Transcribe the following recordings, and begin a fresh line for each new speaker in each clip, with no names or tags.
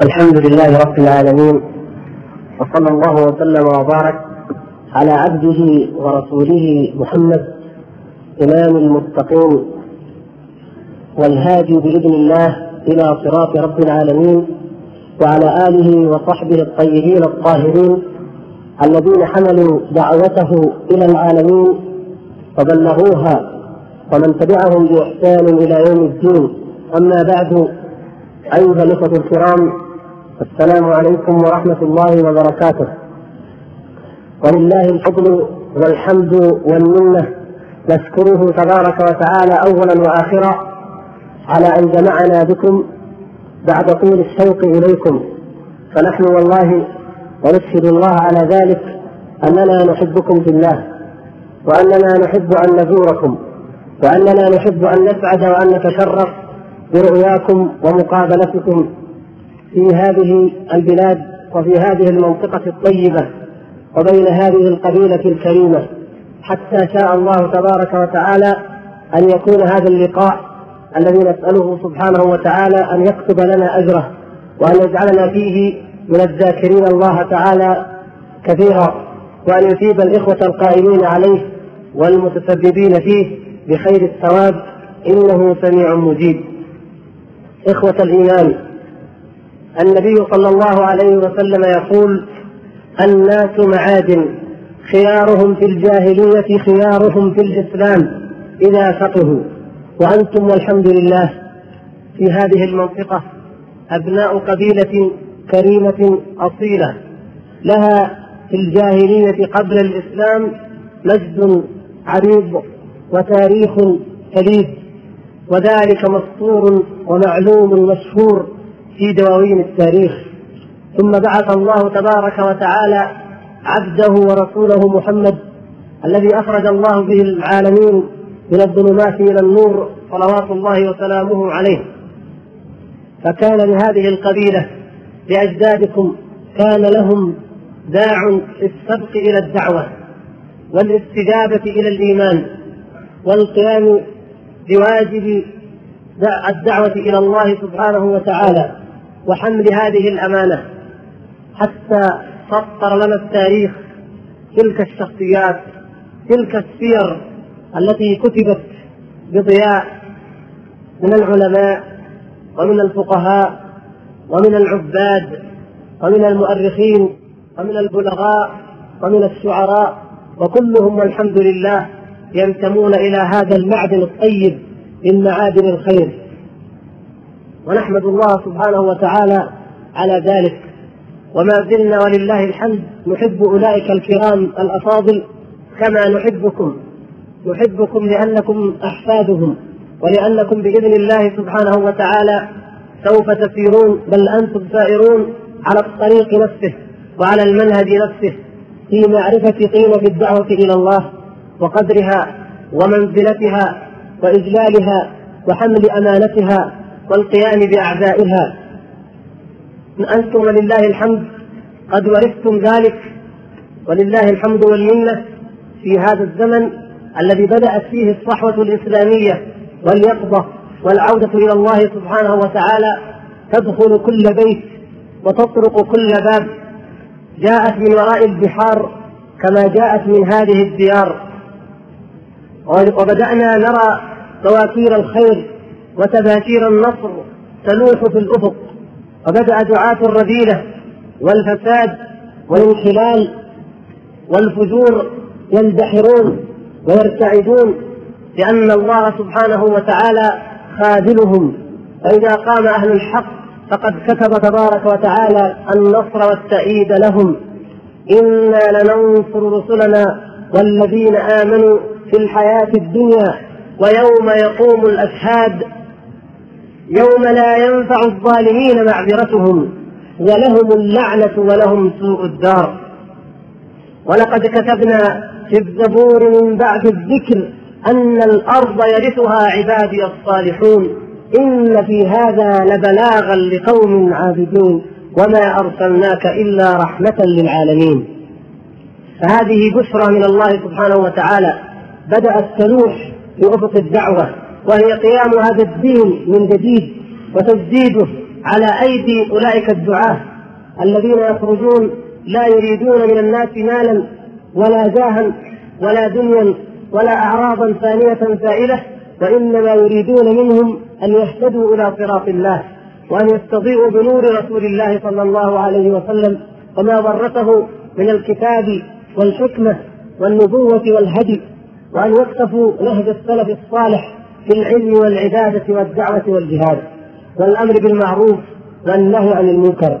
الحمد لله رب العالمين وصلى الله وسلم وبارك على عبده ورسوله محمد إمام المتقين والهادي بإذن الله إلى صراط رب العالمين وعلى آله وصحبه الطيبين الطاهرين الذين حملوا دعوته إلى العالمين وبلغوها ومن تبعهم بإحسان إلى يوم الدين. أما بعد أيها الأخوة الكرام السلام عليكم ورحمة الله وبركاته. ولله الفضل والحمد والمنة. نشكره تبارك وتعالى أولا وآخرا على أن جمعنا بكم بعد طول الشوق إليكم. فنحن والله ونشهد الله على ذلك أننا نحبكم في الله وأننا نحب أن نزوركم وأننا نحب أن نسعد وأن نتشرف برؤياكم ومقابلتكم في هذه البلاد وفي هذه المنطقة الطيبة وبين هذه القبيلة الكريمة حتى شاء الله تبارك وتعالى أن يكون هذا اللقاء الذي نسأله سبحانه وتعالى أن يكتب لنا أجره وأن يجعلنا فيه من الذاكرين الله تعالى كثيرا وأن يثيب الإخوة القائمين عليه والمتسببين فيه بخير الثواب إنه سميع مجيب. إخوة الإيمان النبي صلى الله عليه وسلم يقول الناس معادن خيارهم في الجاهلية خيارهم في الإسلام إذا فقهوا. وأنتم والحمد لله في هذه المنطقة أبناء قبيلة كريمة أصيلة. لها في الجاهلية قبل الإسلام مجد عريض وتاريخ فريد وذلك مسطور ومعلوم مشهور. في دواوين التاريخ. ثم بعث الله تبارك وتعالى عبده ورسوله محمد الذي أخرج الله به العالمين من الظلمات إلى النور صلوات الله وسلامه عليه. فكان لهذه القبيلة لأجدادكم كان لهم داع في السبق إلى الدعوة والاستجابة إلى الإيمان والقيام بواجب الدعوة إلى الله سبحانه وتعالى. وحمل هذه الأمانة حتى سطر لنا التاريخ تلك الشخصيات تلك السير التي كتبت بضياء من العلماء ومن الفقهاء ومن العباد ومن المؤرخين ومن البلغاء ومن الشعراء وكلهم والحمد لله ينتمون إلى هذا المعدن الطيب من معادن الخير. ونحمد الله سبحانه وتعالى على ذلك. وما زلنا ولله الحمد نحب أولئك الكرام الأفاضل كما نحبكم. نحبكم لأنكم أحفادهم ولأنكم بإذن الله سبحانه وتعالى سوف تسيرون بل أنتم سائرون على الطريق نفسه وعلى المنهج نفسه في معرفة قيمة الدعوة إلى الله وقدرها ومنزلتها وإجلالها وحمل أمانتها والقيام باعدائها أنتم ولله الحمد قد ورثتم ذلك ولله الحمد والمنة في هذا الزمن الذي بدأت فيه الصحوة الإسلامية واليقظة والعودة إلى الله سبحانه وتعالى. تدخل كل بيت وتطرق كل باب. جاءت من وراء البحار كما جاءت من هذه الديار. وبدأنا نرى بواكير الخير وتباشير النصر تلوح في الأفق وبدأ دعاة الرذيلة والفساد والانحلال والفجور يندحرون ويرتعدون لأن الله سبحانه وتعالى خاذلهم فإذا قام أهل الحق فقد كتب تبارك وتعالى النصر والتأييد لهم. إنا لننصر رسلنا والذين آمنوا في الحياة الدنيا ويوم يقوم الأشهاد. يوم لا ينفع الظالمين معذرتهم ولهم اللعنة ولهم سوء الدار. ولقد كتبنا في الزبور من بعد الذكر أن الأرض يرثها عبادي الصالحون إن في هذا لبلاغا لقوم عابدون وما أرسلناك إلا رحمة للعالمين. فهذه بشرى من الله سبحانه وتعالى. بدأت تلوح في أفق الدعوة. وهي قيام هذا الدين من جديد وتجديده على أيدي أولئك الدعاة الذين يخرجون لا يريدون من الناس مالا ولا جاها ولا دنيا ولا أعراضا ثانية زائلة وإنما يريدون منهم أن يهتدوا إلى صراط الله وأن يستضيئوا بنور رسول الله صلى الله عليه وسلم وما ورثه من الكتاب والحكمة والنبوة والهدي وأن يقتفوا نهج السلف الصالح في العلم والعبادة والدعوة والجهاد والأمر بالمعروف والنهي عن المنكر.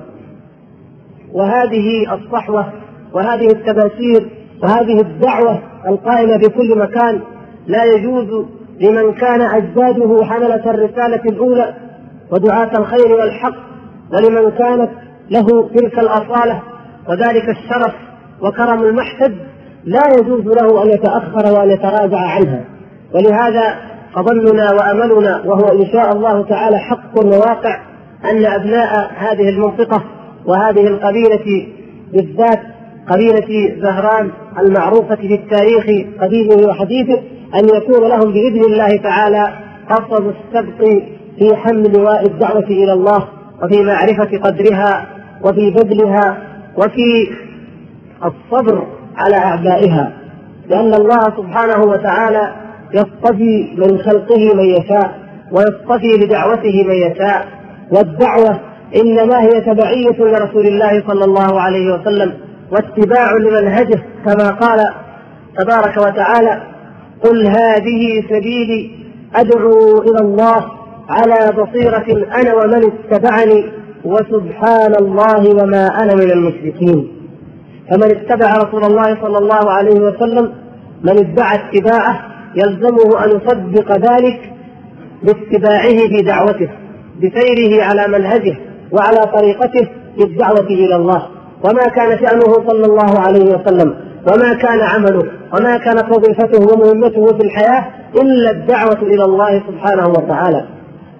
وهذه الصحوة وهذه التباشير وهذه الدعوة القائمة في كل مكان لا يجوز لمن كان أجداده حملة الرسالة الأولى ودعاة الخير والحق ولمن كانت له تلك الأصالة وذلك الشرف وكرم المحسد لا يجوز له أن يتأخر وأن يتراجع عنها. ولهذا فظننا وأملنا وهو إن شاء الله تعالى حق وواقع أن أبناء هذه المنطقة وهذه القبيلة بالذات قبيلة زهران المعروفة في التاريخ قديمه وحديثه أن يكون لهم بإذن الله تعالى قصد السبق في حمل لواء الدعوة إلى الله وفي معرفة قدرها وفي بذلها وفي الصبر على أعدائها لأن الله سبحانه وتعالى يصطفي من خلقه من يشاء ويصطفي لدعوته من يشاء. والدعوة إنما هي تبعية لرسول الله صلى الله عليه وسلم واتباع لمنهجه كما قال تبارك وتعالى قل هذه سبيلي أدعو إلى الله على بصيرة أنا ومن اتبعني وسبحان الله وما أنا من المشركين. فمن اتبع رسول الله صلى الله عليه وسلم من ادعى اتباعه يلزمه أن يصدق ذلك باتباعه في دعوته بسيره على منهجه وعلى طريقته في الدعوة إلى الله. وما كان شأنه صلى الله عليه وسلم وما كان عمله وما كانت وظيفته ومهمته في الحياة إلا الدعوة إلى الله سبحانه وتعالى.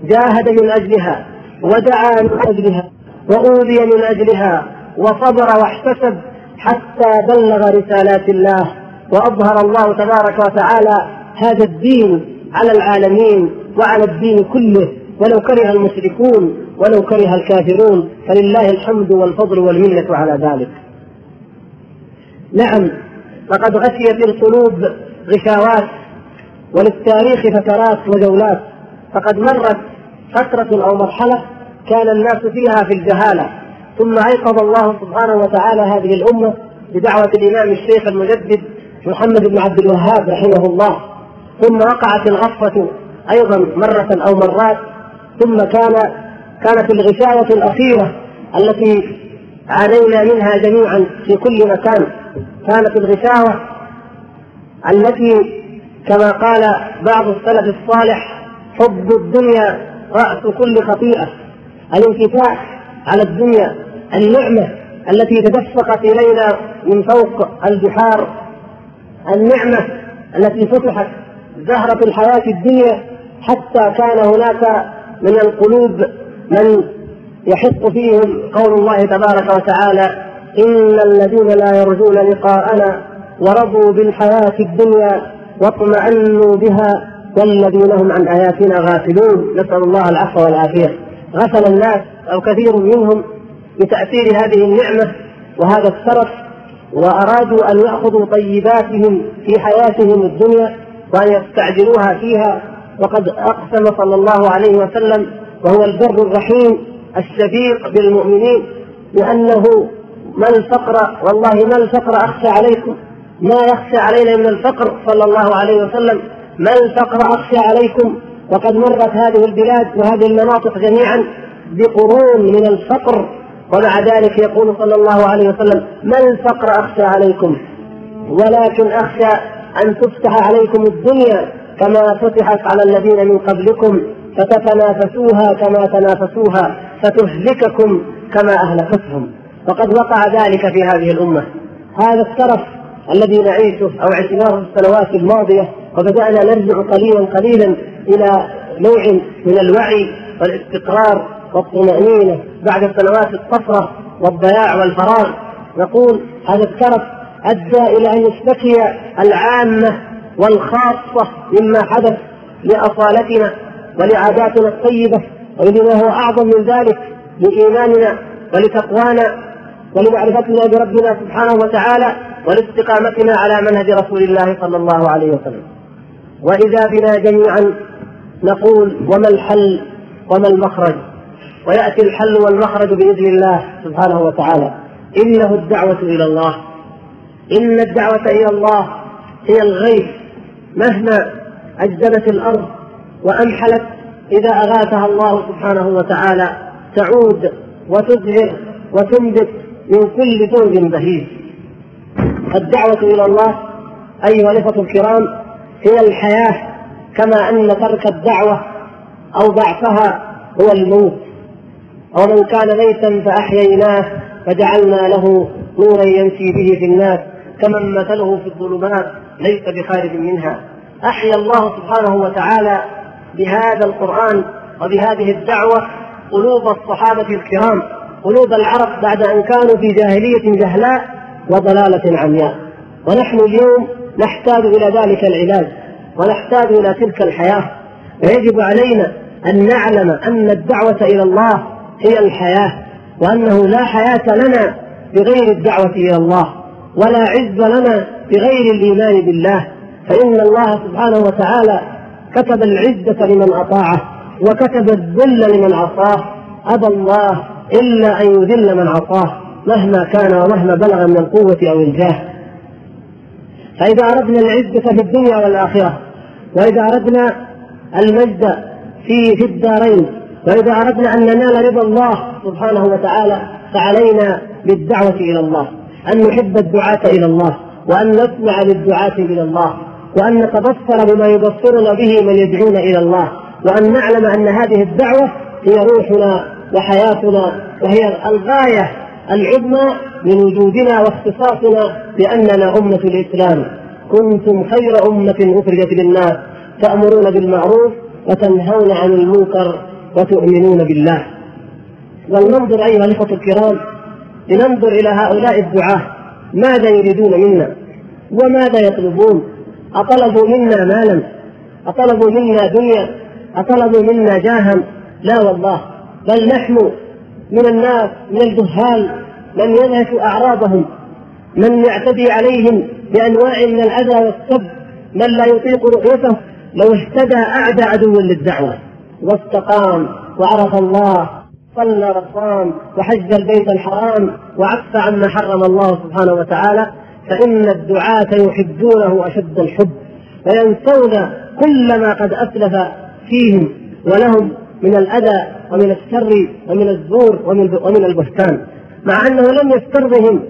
جاهد من أجلها ودعا من أجلها وأوذي من أجلها وصبر واحتسب حتى بلغ رسالات الله وأظهر الله تبارك وتعالى هذا الدين على العالمين وعلى الدين كله. ولو كره المشركون ولو كره الكافرون فلله الحمد والفضل والمنة على ذلك. نعم لقد غشيت القلوب غشاوات وللتاريخ فترات وجولات. فقد مرت فترة أو مرحلة كان الناس فيها في الجهالة. ثم أيقظ الله سبحانه وتعالى هذه الأمة بدعوة الإمام الشيخ المجدد محمد بن عبد الوهاب رحمه الله. ثم وقعت الغفة أيضا مرة أو مرات ثم كان كانت الغشاوة الأخيرة التي عانينا منها جميعا في كل مكان. كانت الغشاوة التي كما قال بعض السلف الصالح حب الدنيا رأس كل خطيئة. الانفتاح على الدنيا النعمة التي تدفقت إلينا من فوق البحار النعمة التي فتحت زهرة الحياة الدنيا حتى كان هناك من القلوب من يحق فيهم قول الله تبارك وتعالى إن الذين لا يرجون لقاءنا ورضوا بالحياة الدنيا واطمأنوا بها والذين هم عن آياتنا غافلون. نسأل الله العفو والعافية. غفل الناس أو كثير منهم بتأثير هذه النعمة وهذا السرف وأرادوا أن يأخذوا طيباتهم في حياتهم الدنيا وأن يستعجلوها فيها وقد أقسم صلى الله عليه وسلم وهو البر الرحيم الشفيق بالمؤمنين بأنه ما الفقر والله ما الفقر أخشى عليكم ما يخشى علينا من الفقر صلى الله عليه وسلم ما الفقر أخشى عليكم؟ وقد مرت هذه البلاد وهذه المناطق جميعا بقرون من الفقر ومع ذلك يقول صلى الله عليه وسلم ما الفقر أخشى عليكم؟ ولكن أخشى أن تفتح عليكم الدنيا كما فتحت على الذين من قبلكم فتتنافسوها كما تنافسوها فتهلككم كما أهلكتهم. وقد وقع ذلك في هذه الأمة. هذا الترف الذي نعيشه أو عشناه في السنوات الماضية وبدأنا نرجع قليلا قليلا إلى نوع من الوعي والاستقرار والطمأنينة بعد سنوات الطفرة والضياع والفراغ. نقول هذا الترف أدى إلى أن يشتكي العامة والخاصة مما حدث لأصالتنا ولعاداتنا الطيبة ولما هو أعظم من ذلك لإيماننا ولتقوانا ولمعرفتنا بربنا سبحانه وتعالى ولاستقامتنا على منهج رسول الله صلى الله عليه وسلم. وإذا بنا جميعا نقول وما الحل وما المخرج؟ ويأتي الحل والمخرج بإذن الله سبحانه وتعالى. إنه الدعوة إلى الله. إن الدعوة إلى الله هي الغيث مهما أجدبت الأرض وأمحلت إذا أغاثها الله سبحانه وتعالى تعود وتزهر وتنبت من كل زوج بهيج. الدعوة إلى الله أيها الإخوة الكرام هي الحياة كما أن ترك الدعوة أو ضعفها هو الموت. ومن كان ميتا فأحييناه فجعلنا له نورا يمشي به في الناس. كمن مثله في الظلمات ليس بخارج منها. أحيا الله سبحانه وتعالى بهذا القرآن وبهذه الدعوة قلوب الصحابة الكرام قلوب العرب بعد أن كانوا في جاهلية جهلاء وضلالة عمياء. ونحن اليوم نحتاج إلى ذلك العلاج ونحتاج إلى تلك الحياة. ويجب علينا أن نعلم أن الدعوة إلى الله هي الحياة وأنه لا حياة لنا بغير الدعوة إلى الله. ولا عز لنا بغير الإيمان بالله. فإن الله سبحانه وتعالى كتب العزة لمن أطاعه وكتب الذل لمن عصاه. أبى الله إلا أن يذل من عصاه مهما كان ومهما بلغ من القوة أو الجاه. فإذا أردنا العزة في الدنيا والآخرة وإذا أردنا المجد في في الدارين وإذا أردنا أن ننال رضا الله سبحانه وتعالى فعلينا بالدعوة إلى الله. أن نحب الدعاة إلى الله وأن نسمع للدعاة إلى الله وأن نتبصر بما يبصرنا به من يدعون إلى الله وأن نعلم أن هذه الدعوة هي روحنا وحياتنا وهي الغاية العظمى من وجودنا واختصاصنا بأننا أمة الإسلام. كنتم خير أمة أخرجت للناس تأمرون بالمعروف وتنهون عن المنكر وتؤمنون بالله. ولننظر أيها الإخوة الكرام لننظر إلى هؤلاء الدعاة. ماذا يريدون منا؟ وماذا يطلبون؟ أطلبوا منا مالا؟ أطلبوا منا دنيا؟ أطلبوا منا جاها؟ لا والله. بل نحن من الناس من الجهال من ينهش أعراضهم من يعتدي عليهم بأنواع من الأذى والسب من لا يطيق رؤيته لو اهتدى أعدى عدو للدعوة. واستقام وعرف الله صلى وصام وحج البيت الحرام وعف عما حرم الله سبحانه وتعالى فإن الدعاة يحبونه أشد الحب وينسون كل ما قد أسلف فيهم ولهم من الأذى ومن الشر ومن الزور ومن ومن البهتان. مع أنه لم يسترضهم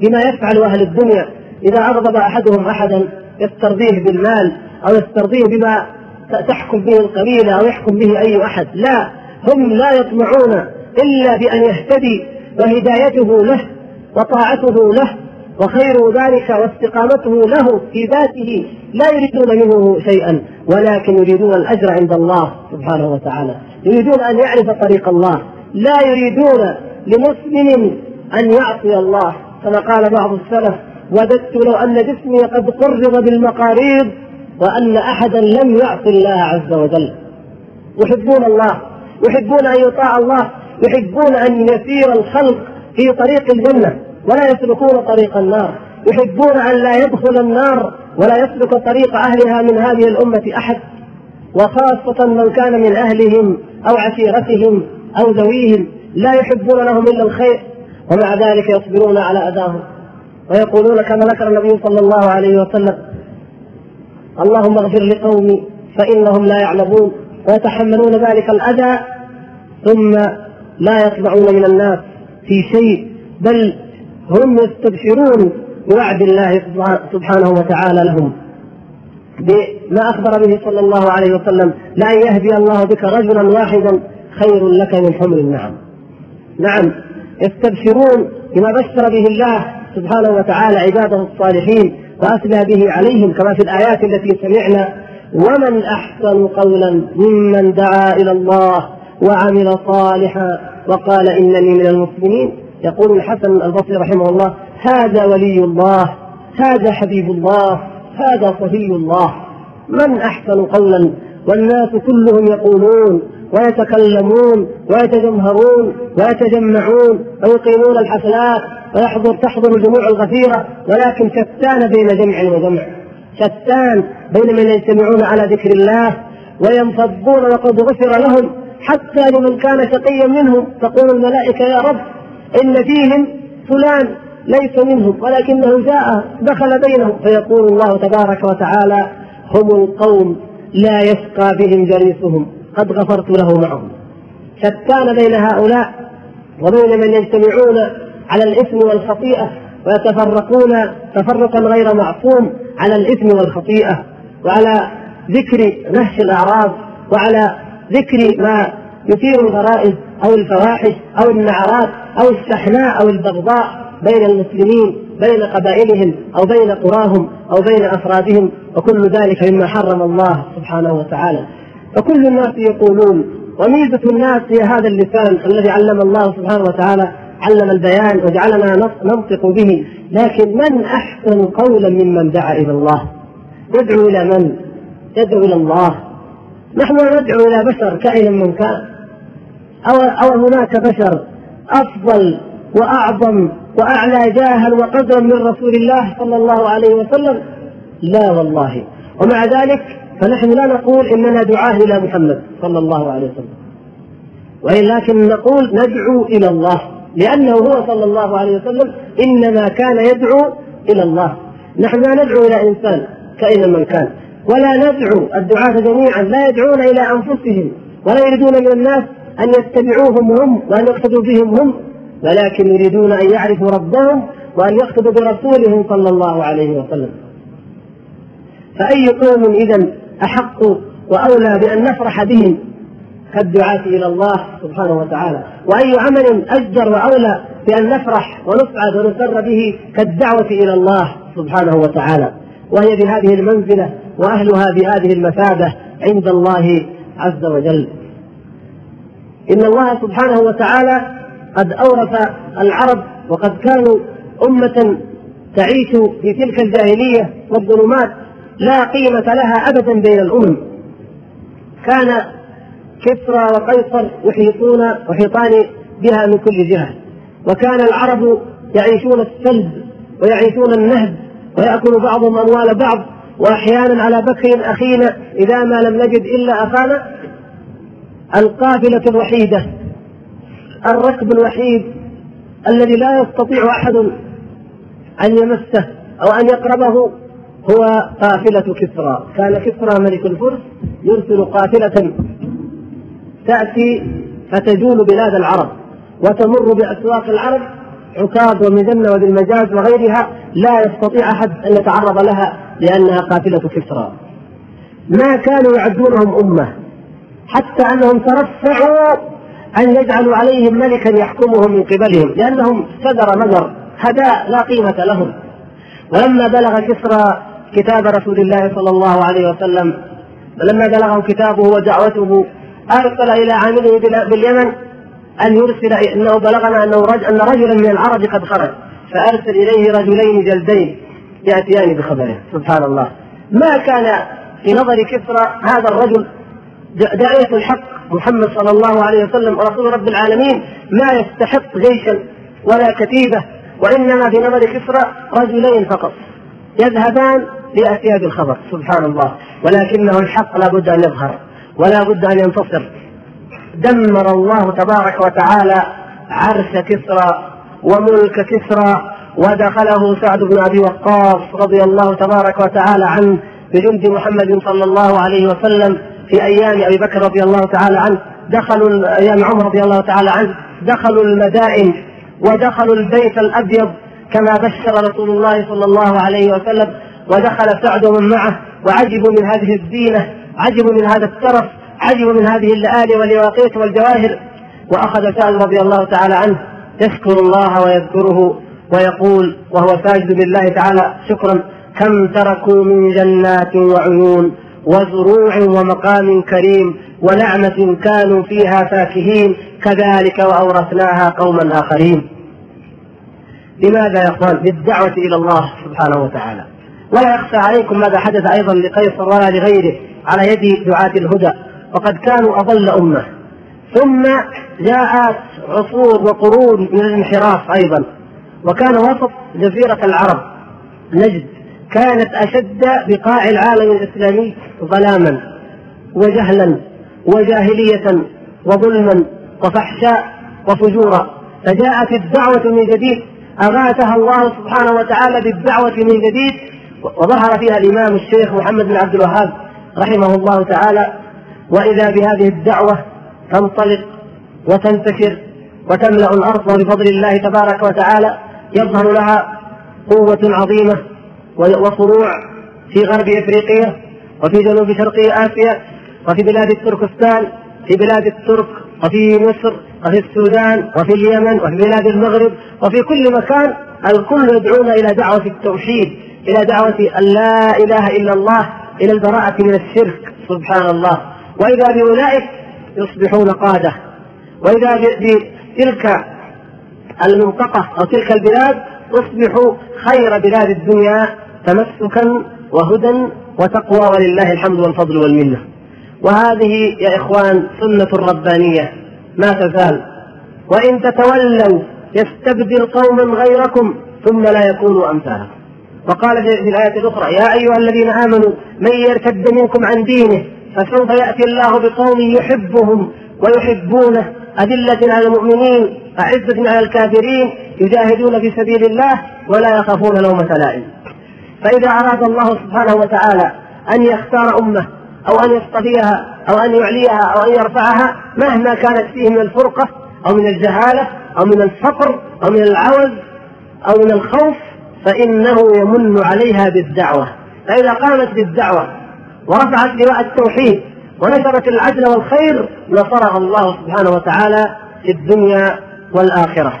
بما يفعل أهل الدنيا إذا أغضب أحدهم أحدا يسترضيه بالمال أو يسترضيه بما تحكم به القبيلة أو يحكم به أي أحد. لا هم لا يطمعون إلا بأن يهتدي وهدايته له وطاعته له وخير ذلك واستقامته له في ذاته لا يريدون منه شيئا ولكن يريدون الأجر عند الله سبحانه وتعالى. يريدون أن يعرف طريق الله. لا يريدون لمسلم أن يعصي الله كما قال بعض السلف وددت لو أن جسمي قد قرض بالمقاريض وأن أحدا لم يعص الله عز وجل. يحبون الله. يحبون أن يطاع الله يحبون أن يسير الخلق في طريق الجنة ولا يسلكون طريق النار. يحبون أن لا يدخل النار ولا يسلك طريق أهلها من هذه الأمة أحد. وخاصة من كان من أهلهم أو عشيرتهم أو ذويهم لا يحبون لهم إلا الخير ومع ذلك يصبرون على أذاهم. ويقولون كما ذكر النبي صلى الله عليه وسلم اللهم اغفر لقومي فإنهم لا يعلمون. ويتحملون ذلك الأذى ثم لا يطمعون من الناس في شيء بل هم يستبشرون بوعد الله سبحانه وتعالى لهم بما أخبر به صلى الله عليه وسلم لأن يهدي الله بك رجلا واحدا خير لك من حمر النعم. نعم يستبشرون بما بشر به الله سبحانه وتعالى عباده الصالحين واثنى به عليهم كما في الآيات التي سمعنا ومن أحسن قولا ممن دعا إلى الله وعمل صالحا وقال إنني من المسلمين. يقول الحسن البصري رحمه الله هذا ولي الله هذا حبيب الله هذا صفي الله. من أحسن قولا؟ والناس كلهم يقولون ويتكلمون ويتجمهرون ويتجمعون ويقيمون الحفلات ويحضر تحضر الجموع الغفيرة ولكن شتان بين جمع وجمع. شتان بين من يجتمعون على ذكر الله وينفضون وقد غفر لهم حتى لمن كان شقيا منهم. تقول الملائكة يا رب إن فيهم فلان ليس منهم ولكنه جاء دخل بينهم. فيقول الله تبارك وتعالى هم القوم لا يشقى بهم جليسهم. قد غفرت له معهم. شتان بين هؤلاء وبين من يجتمعون على الإثم والخطيئة. ويتفرقون تفرقا غير معصوم على الإثم والخطيئة وعلى ذكر نهش الأعراض وعلى ذكر ما يثير الغرائز أو الفواحش أو النعرات أو الشحناء أو البغضاء بين المسلمين بين قبائلهم أو بين قراهم أو بين أفرادهم وكل ذلك مما حرم الله سبحانه وتعالى. فكل الناس يقولون وميزة الناس هي هذا اللسان الذي علم الله سبحانه وتعالى علم البيان وجعلنا ننطق به. لكن من أحسن قولا ممن دعا إلى الله؟ يدعو إلى من؟ يدعو إلى الله. نحن ندعو إلى بشر كائنا من كان أو, أو هناك بشر أفضل وأعظم وأعلى جاها وقدرا من رسول الله صلى الله عليه وسلم؟ لا والله. ومع ذلك فنحن لا نقول إننا دعاة إلى محمد صلى الله عليه وسلم. ولكن نقول ندعو إلى الله. لأنه هو صلى الله عليه وسلم إنما كان يدعو إلى الله. نحن لا ندعو إلى إنسان كائنا من كان. ولا ندعو الدعاة جميعا لا يدعون إلى أنفسهم ولا يريدون من الناس أن يتبعوهم هم وأن يقتدوا بهم هم ولكن يريدون أن يعرفوا ربهم وأن يقتدوا برسولهم صلى الله عليه وسلم. فأي قوم إذا أحق وأولى بأن نفرح بهم؟ كالدعاة إلى الله سبحانه وتعالى. وأي عمل أجدر وأولى بأن نفرح ونسعد ونسر به كالدعوة إلى الله سبحانه وتعالى. وهي بهذه المنزلة وأهلها بهذه المثابة عند الله عز وجل. إن الله سبحانه وتعالى قد أورث العرب وقد كانوا أمة تعيش في تلك الجاهلية والظلمات لا قيمة لها أبدا بين الأمم. كان كسرى وقيصر يحيطون يحيطان بها من كل جهة. وكان العرب يعيشون السلب ويعيشون النهب ويأكل بعضهم أموال بعض وأحيانا على بكر أخينا إذا ما لم نجد إلا أخانا. القافلة الوحيدة الركب الوحيد الذي لا يستطيع أحد أن يمسه أو أن يقربه هو قافلة كسرى. كان كسرى ملك الفرس يرسل قافلة تأتي فتجول بلاد العرب وتمر بأسواق العرب عكاظ ومجنة وبالمجاز وغيرها لا يستطيع أحد أن يتعرض لها لأنها قافلة كسرى. ما كانوا يعدونهم أمة حتى أنهم ترفعوا أن يجعلوا عليهم ملكا يحكمهم من قبلهم لأنهم سدر مدر هداء لا قيمة لهم. ولما بلغ كسرى كتاب رسول الله صلى الله عليه وسلم ولما بلغه كتابه ودعوته أرسل إلى عامله باليمن أن يرسل أنه بلغنا أنه رجل أن رجلا من العرب قد خرج فأرسل إليه رجلين جلدين يأتيان بخبره سبحان الله. ما كان في نظر كسرى هذا الرجل داعية الحق محمد صلى الله عليه وسلم ورسول رب العالمين ما يستحق جيشا ولا كتيبة وإنما في نظر كسرى رجلين فقط يذهبان ليأتيا بالخبر سبحان الله. ولكنه الحق لا بد أن يظهر. ولا بد أن ينتصر. دمر الله تبارك وتعالى عرش كسرى وملك كسرى ودخله سعد بن أبي وقاص رضي الله تبارك وتعالى عنه بجند محمد صلى الله عليه وسلم في أيام أبي بكر رضي الله تعالى عنه. دخلوا أيام عمر رضي الله تعالى عنه. دخلوا المدائن ودخلوا البيت الأبيض كما بشر رسول الله صلى الله عليه وسلم. ودخل سعد ومن معه وعجبوا من هذه الزينة. عجبوا من هذا الترف عجبوا من هذه اللآلئ واليواقيت والجواهر. وأخذ سعد رضي الله تعالى عنه يشكر الله ويذكره ويقول وهو ساجد لله تعالى شكرا. كم تركوا من جنات وعيون وزروع ومقام كريم ونعمة كانوا فيها فاكهين كذلك وأورثناها قوما آخرين. لماذا يا أخوان؟ للدعوة إلى الله سبحانه وتعالى. ولا يخفى عليكم ماذا حدث أيضا لقيصر ولا لغيره. على يد دعاة الهدى وقد كانوا أضل أمة. ثم جاءت عصور وقرون من الانحراف أيضا. وكان وسط جزيرة العرب. نجد كانت أشد بقاع العالم الإسلامي ظلاما وجهلا وجاهلية وظلما وفحشاء وفجورا. فجاءت الدعوة من جديد. اغاثها الله سبحانه وتعالى بالدعوة من جديد وظهر فيها الإمام الشيخ محمد بن عبد الوهاب. رحمه الله تعالى وإذا بهذه الدعوة تنطلق وتنتشر وتملأ الأرض بفضل الله تبارك وتعالى يظهر لها قوة عظيمة وفروع في غرب إفريقيا وفي جنوب شرق آسيا وفي بلاد التركستان في بلاد الترك وفي مصر وفي السودان وفي اليمن وفي بلاد المغرب وفي كل مكان الكل يدعون إلى دعوة التوحيد إلى دعوة أن لا إله إلا الله إلى البراءة من الشرك سبحان الله وإذا بأولئك يصبحون قادة. وإذا بتلك المنطقة أو تلك البلاد تصبح خير بلاد الدنيا تمسكا وهدى وتقوى ولله الحمد والفضل والمنة. وهذه يا إخوان سنة ربانية ما تزال. وإن تتولوا يستبدل قوما غيركم ثم لا يكونوا أمثالكم. وقال في الآية الأخرى يا أيها الذين آمنوا من يرتد منكم عن دينه فسوف يأتي الله بقوم يحبهم ويحبونه أذلة على المؤمنين أعزة على الكافرين يجاهدون في سبيل الله ولا يخافون لومة لائم. فإذا أراد الله سبحانه وتعالى أن يختار أمة أو أن يصطفيها أو أن يعليها أو أن يرفعها مهما كانت فيه من الفرقة أو من الجهالة أو من الفقر أو من العوز أو من الخوف فإنه يمن عليها بالدعوة. فإذا قامت بالدعوة ورفعت لواء التوحيد ونشرت العدل والخير نصرها الله سبحانه وتعالى في الدنيا والآخرة.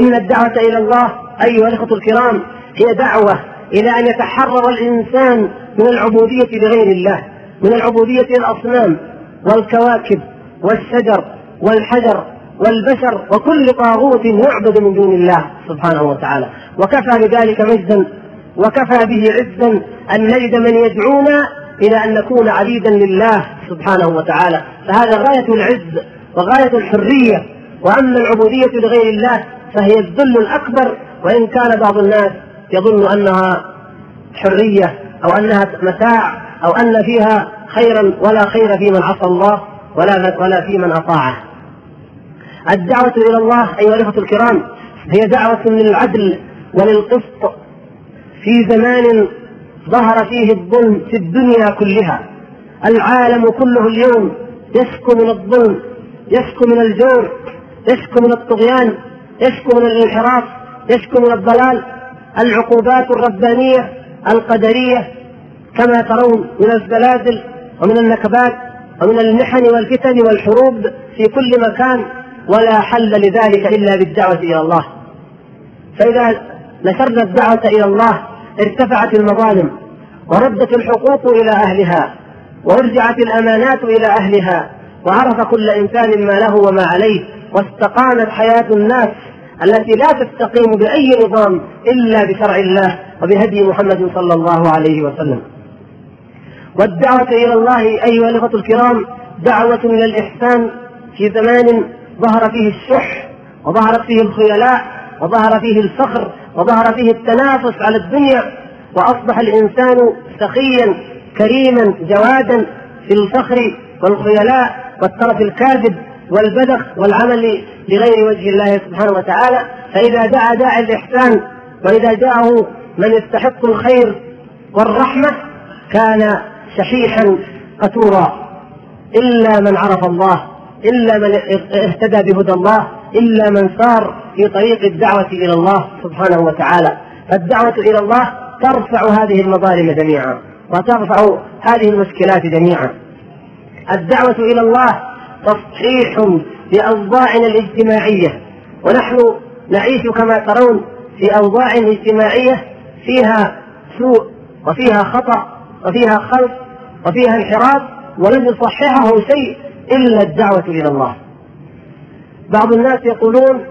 إن الدعوة إلى الله أيها الأخوة الكرام هي دعوة إلى أن يتحرر الإنسان من العبودية لغير الله من العبودية للأصنام والكواكب والشجر والحجر والبشر وكل طاغوت يعبد من دون الله سبحانه وتعالى. وكفى بذلك مجدا وكفى به عزا أن نجد من يدعونا إلى أن نكون عبيدا لله سبحانه وتعالى. فهذا غاية العز وغاية الحرية. وأما العبودية لغير الله فهي الذل الأكبر وإن كان بعض الناس يظن أنها حرية أو أنها متاع أو أن فيها خيرا ولا خير في من عصى الله ولا ولا في من أطاعه. الدعوة إلى الله أيها الأخوة الكرام هي دعوة للعدل وللقسط في زمان ظهر فيه الظلم في الدنيا كلها. العالم كله اليوم يشكو من الظلم يشكو من الجور يشكو من الطغيان يشكو من الانحراف يشكو من الضلال. العقوبات الربانية القدرية كما ترون من الزلازل ومن النكبات ومن المحن والفتن والحروب في كل مكان. ولا حل لذلك إلا بالدعوة إلى الله. فإذا نشرنا الدعوة إلى الله ارتفعت المظالم وردت الحقوق إلى أهلها ورجعت الأمانات إلى أهلها وعرف كل إنسان ما له وما عليه واستقامت حياة الناس التي لا تستقيم بأي نظام إلا بشرع الله وبهدي محمد صلى الله عليه وسلم. والدعوة إلى الله أيها الأخوة الكرام دعوة إلى الإحسان في زمان ظهر فيه الشح وظهرت فيه الخيلاء وظهر فيه الفخر وظهر فيه التنافس على الدنيا. وأصبح الإنسان سخيا كريما جوادا في الفخر والخيلاء والترف الكاذب والبذخ والعمل لغير وجه الله سبحانه وتعالى. فإذا دعا داعي الإحسان وإذا جاءه من يستحق الخير والرحمة كان شحيحا قتورا. إلا من عرف الله إلا من اهتدى بهدى الله إلا من سار في طريق الدعوة إلى الله سبحانه وتعالى. فالدعوة إلى الله ترفع هذه المظالم جميعا وترفع هذه المشكلات جميعا. الدعوة إلى الله تصحيح لأوضاعنا الاجتماعية. ونحن نعيش كما ترون في أوضاع اجتماعية فيها سوء وفيها خطأ وفيها خلق وفيها انحراف ولم يصححه شيء إلا الدعوة إلى الله. بعض الناس يقولون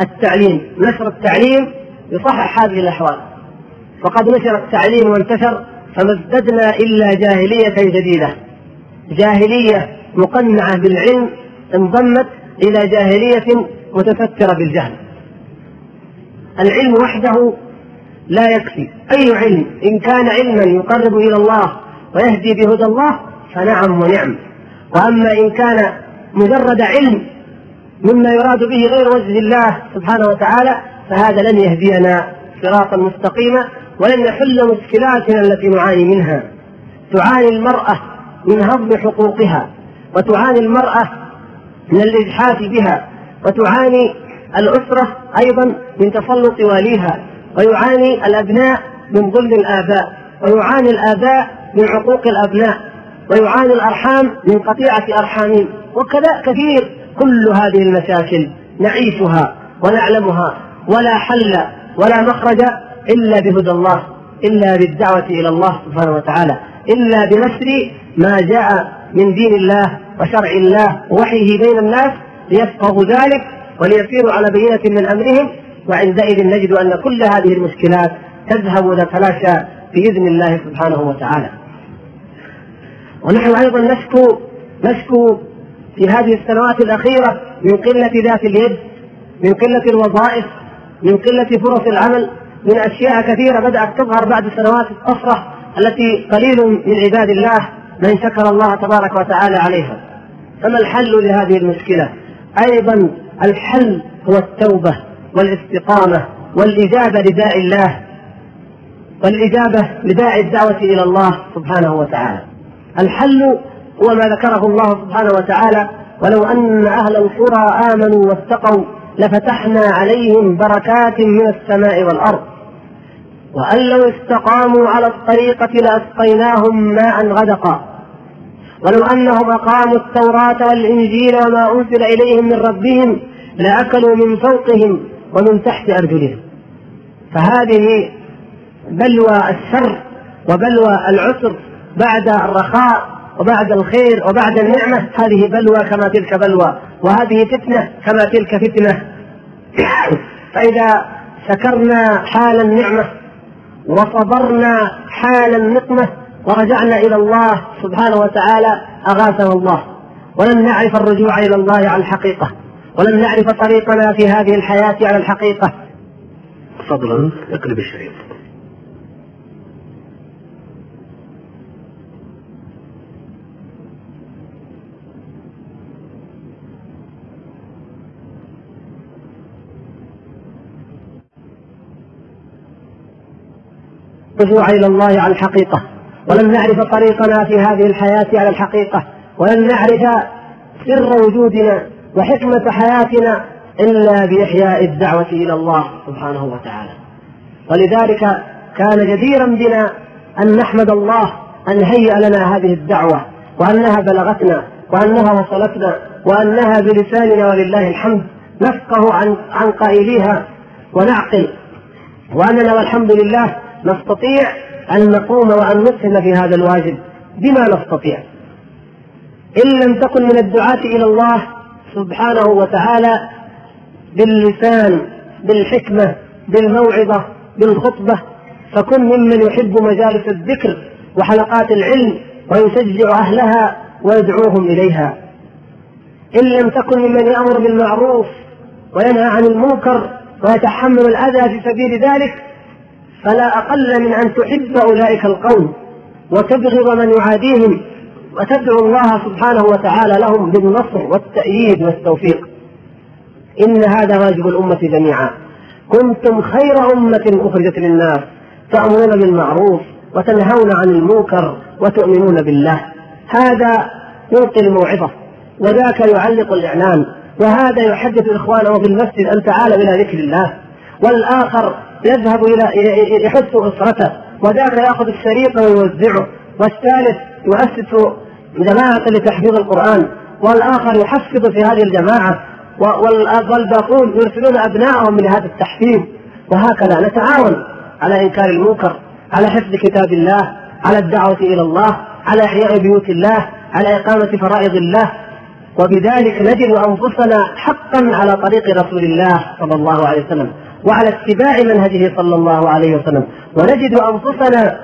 التعليم نشر التعليم يصحح هذه الأحوال. وقد نشر التعليم وانتشر فما ازددنا إلا جاهلية جديدة. جاهلية مقنعة بالعلم انضمت إلى جاهلية متسترة بالجهل. العلم وحده لا يكفي. أي علم؟ إن كان علما يقرب إلى الله ويهدي بهدى الله فنعم ونعم. وأما إن كان مجرد علم مما يراد به غير وجه الله سبحانه وتعالى فهذا لن يهدينا صراطا مستقيما ولن يحل مشكلاتنا التي نعاني منها. تعاني المرأة من هضم حقوقها وتعاني المرأة من الإجحاف بها وتعاني الأسرة أيضا من تسلط واليها ويعاني الأبناء من ظلم الآباء ويعاني الآباء من عقوق الأبناء. ويعاني الأرحام من قطيعة أرحامهم وكذا كثير كل هذه المشاكل نعيشها ونعلمها ولا حل ولا مخرج إلا بهدى الله إلا بالدعوة إلى الله سبحانه وتعالى إلا بنشر ما جاء من دين الله وشرع الله ووحيه بين الناس ليفقهوا ذلك وليسيروا على بينة من أمرهم. وعندئذ نجد أن كل هذه المشكلات تذهب وتتلاشى بإذن الله سبحانه وتعالى. ونحن أيضا نشكو نشكو في هذه السنوات الأخيرة من قلة ذات اليد من قلة الوظائف من قلة فرص العمل من أشياء كثيرة بدأت تظهر بعد سنوات الطفرة التي قليل من عباد الله من شكر الله تبارك وتعالى عليها. فما الحل لهذه المشكلة؟ أيضا الحل هو التوبة والاستقامة والإجابة لداء الله والإجابة لداعي الدعوة إلى الله سبحانه وتعالى. الحل هو ما ذكره الله سبحانه وتعالى ولو أن أهل القرى آمنوا واتقوا لفتحنا عليهم بركات من السماء والأرض. وأن لو استقاموا على الطريقة لأسقيناهم ماء غدقا. ولو أنهم أقاموا التوراة والإنجيل وما أنزل إليهم من ربهم لأكلوا من فوقهم ومن تحت أرجلهم. فهذه بلوى الشر وبلوى العسر بعد الرخاء وبعد الخير وبعد النعمة هذه بلوى كما تلك بلوى وهذه فتنة كما تلك فتنة. فإذا شكرنا حال النعمة وصبرنا حال النقمة ورجعنا إلى الله سبحانه وتعالى أغاثنا الله. ولن نعرف الرجوع إلى الله على الحقيقة. ولن نعرف طريقنا في هذه الحياة على الحقيقة.
فضلا اقلب الشريط.
الرجوع إلى الله على الحقيقة ولن نعرف طريقنا في هذه الحياة على الحقيقة. ولن نعرف سر وجودنا وحكمة حياتنا إلا بإحياء الدعوة إلى الله سبحانه وتعالى. ولذلك كان جديرا بنا أن نحمد الله أن هيأ لنا هذه الدعوة وأنها بلغتنا وأنها وصلتنا وأنها بلساننا ولله الحمد نفقه عن عن قائليها ونعقل. وأننا والحمد لله نستطيع أن نقوم وأن نسهم في هذا الواجب. بما نستطيع؟ إن لم تكن من الدعاة إلى الله سبحانه وتعالى باللسان بالحكمة بالموعظة بالخطبة فكن ممن يحب مجالس الذكر وحلقات العلم ويشجع أهلها ويدعوهم إليها. إن لم تكن ممن يأمر بالمعروف وينهى عن المنكر ويتحمل الأذى في سبيل ذلك فلا أقل من أن تحب أولئك القوم وتبغض من يعاديهم وتدعو الله سبحانه وتعالى لهم بالنصر والتأييد والتوفيق. إن هذا واجب الأمة جميعا. كنتم خير أمة أخرجت للناس تأمرون بالمعروف وتنهون عن المنكر وتؤمنون بالله. هذا يلقي الموعظة وذاك يعلق الإعلان وهذا يحدث إخوانه في المسجد أن تعالوا إلى ذكر الله. والآخر يذهب إلى يحث أسرته وذاك يأخذ الشريط ويوزعه. والثالث يؤسس جماعة لتحفيظ القرآن والآخر يحفظ في هذه الجماعة والباقون يرسلون أبنائهم لهذا التحفيظ. وهكذا نتعاون على إنكار المنكر على حفظ كتاب الله على الدعوة إلى الله على إحياء بيوت الله على إقامة فرائض الله. وبذلك نجد أنفسنا حقا على طريق رسول الله صلى الله عليه وسلم. وعلى اتباع منهجه صلى الله عليه وسلم. ونجد أنفسنا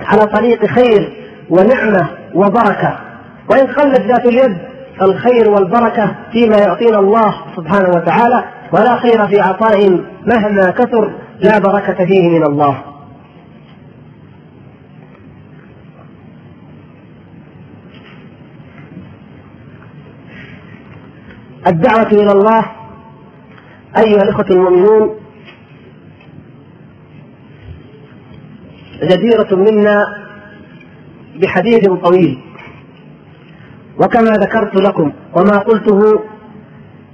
على طريق خير ونعمة وبركة. وإن قلت ذات اليد فالخير والبركة فيما يعطينا الله سبحانه وتعالى ولا خير في عطاء مهما كثر لا بركة فيه من الله. الدعوة إلى الله أيها الإخوة المؤمنون جديرة منا بحديث طويل. وكما ذكرت لكم وما قلته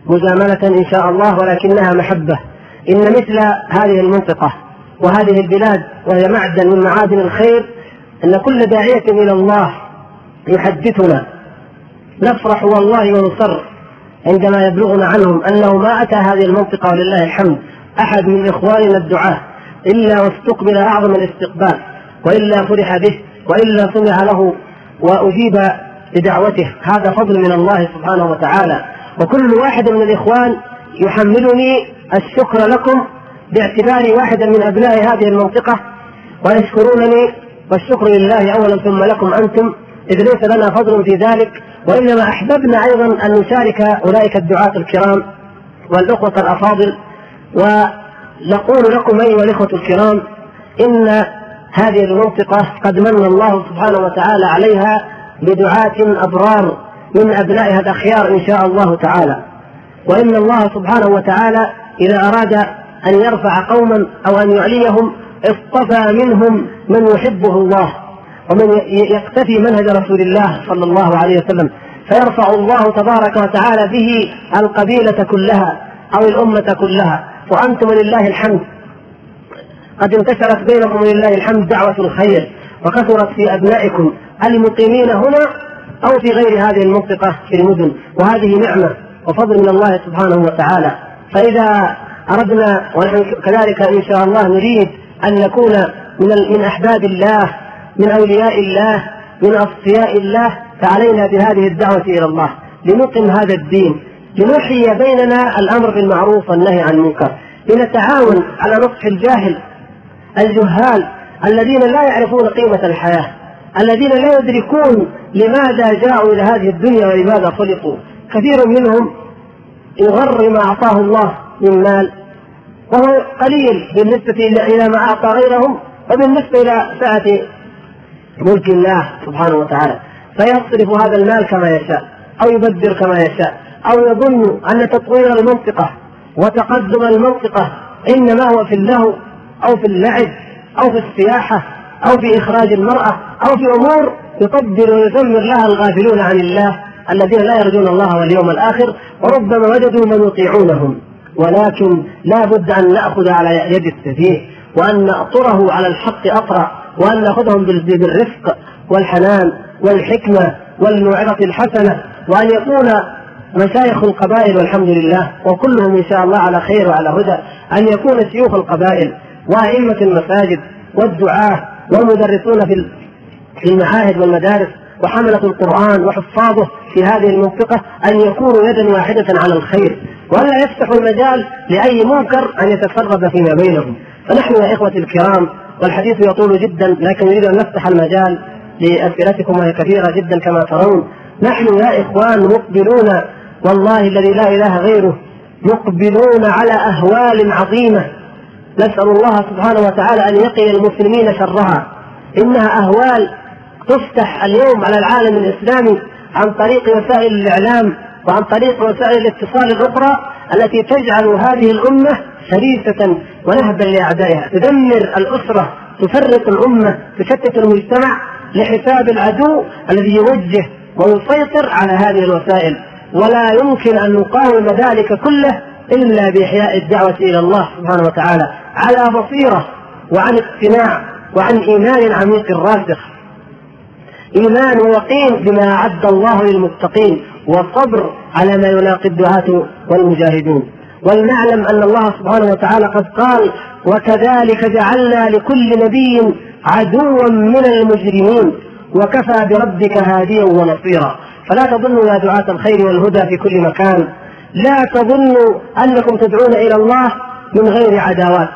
مجاملة إن شاء الله ولكنها محبة. إن مثل هذه المنطقة وهذه البلاد وهي معدن من معادن الخير أن كل داعية إلى الله يحدثنا. نفرح والله ونصر عندما يبلغنا عنهم أنه ما أتى هذه المنطقة ولله الحمد أحد من إخواننا الدعاة. إلا واستقبل أعظم الاستقبال وإلا فرح به وإلا سمع له وأجيب لدعوته هذا فضل من الله سبحانه وتعالى. وكل واحد من الإخوان يحملني الشكر لكم باعتباري واحدا من أبناء هذه المنطقة ويشكرونني والشكر لله أولا ثم لكم أنتم. إذ ليس لنا فضل في ذلك وإنما أحببنا أيضا أن نشارك أولئك الدعاة الكرام والأخوة الأفاضل ونقول لكم أيها الإخوة الكرام إن هذه المنطقة قد من الله سبحانه وتعالى عليها بدعاة أبرار من أبنائها الأخيار إن شاء الله تعالى. وإن الله سبحانه وتعالى إذا أراد أن يرفع قوما أو أن يعليهم اصطفى منهم من يحبه الله ومن يقتفي منهج رسول الله صلى الله عليه وسلم. فيرفع الله تبارك وتعالى به القبيلة كلها أو الأمة كلها. وأنتم لله الحمد. قد انتشرت بينكم لله الحمد دعوة الخير وكثرت في أبنائكم. المقيمين هنا أو في غير هذه المنطقة في المدن. وهذه نعمة وفضل من الله سبحانه وتعالى. فإذا أردنا ونحن كذلك إن شاء الله نريد أن نكون من من أحباب الله من أولياء الله من أصفياء الله فعلينا بهذه الدعوة إلى الله. لنقم هذا الدين. لنحيي بيننا الأمر بالمعروف والنهي عن المنكر. لنتعاون على نصح الجاهل الجهال الذين لا يعرفون قيمة الحياة الذين لا يدركون لماذا جاءوا إلى هذه الدنيا ولماذا خلقوا. كثير منهم يغر ما أعطاه الله من مال وهو قليل بالنسبة إلى ما أعطى غيرهم وبالنسبة إلى سعة ملك الله سبحانه وتعالى. فيصرف هذا المال كما يشاء أو يبذر كما يشاء. أو يظن أن تطوير المنطقة وتقدم المنطقة إنما هو في اللهو أو في اللعب أو في السياحة أو في إخراج المرأة أو في أمور يقدر ويثمر لها الغافلون عن الله الذين لا يرجون الله واليوم الآخر وربما وجدوا من يطيعونهم. ولكن لا بد أن نأخذ على يد السفيه وأن نأطره على الحق أطرأ وأن نأخذهم بالرفق والحنان والحكمة والموعظة الحسنة وأن يكون مشايخ القبائل والحمد لله وكلهم إن شاء الله على خير وعلى هدى أن يكون شيوخ القبائل وأئمة المساجد والدعاة والمدرسون في المعاهد والمدارس وحملة القرآن وحفاظه في هذه المنطقة أن يكونوا يدا واحدة على الخير. ولا يفتحوا المجال لأي منكر أن يتسرب فيما بينهم. فنحن يا إخوتي الكرام والحديث يطول جدا لكن نريد أن نفتح المجال لأسئلتكم وهي كثيرة جدا كما ترون. نحن يا إخوان مقبلون والله الذي لا إله غيره مقبلون على أهوال عظيمة. نسأل الله سبحانه وتعالى أن يقي المسلمين شرها. إنها أهوال تفتح اليوم على العالم الإسلامي عن طريق وسائل الإعلام وعن طريق وسائل الاتصال الأخرى التي تجعل هذه الأمة شريسة ونهبا لأعدائها. تدمر الأسرة تفرق الأمة تشتت المجتمع لحساب العدو الذي يوجه ويسيطر على هذه الوسائل. ولا يمكن أن نقاوم ذلك كله إلا بإحياء الدعوة إلى الله سبحانه وتعالى على بصيرة وعن اقتناع وعن إيمان عميق راسخ إيمان ويقين بما أعد الله للمتقين وصبر على ما يلاقي الدعاة والمجاهدون ولنعلم أن الله سبحانه وتعالى قد قال وكذلك جعلنا لكل نبي عدوا من المجرمين وكفى بربك هاديا ونصيرا. فلا تظنوا يا دعاة الخير والهدى في كل مكان. لا تظنوا أنكم تدعون إلى الله من غير عداوات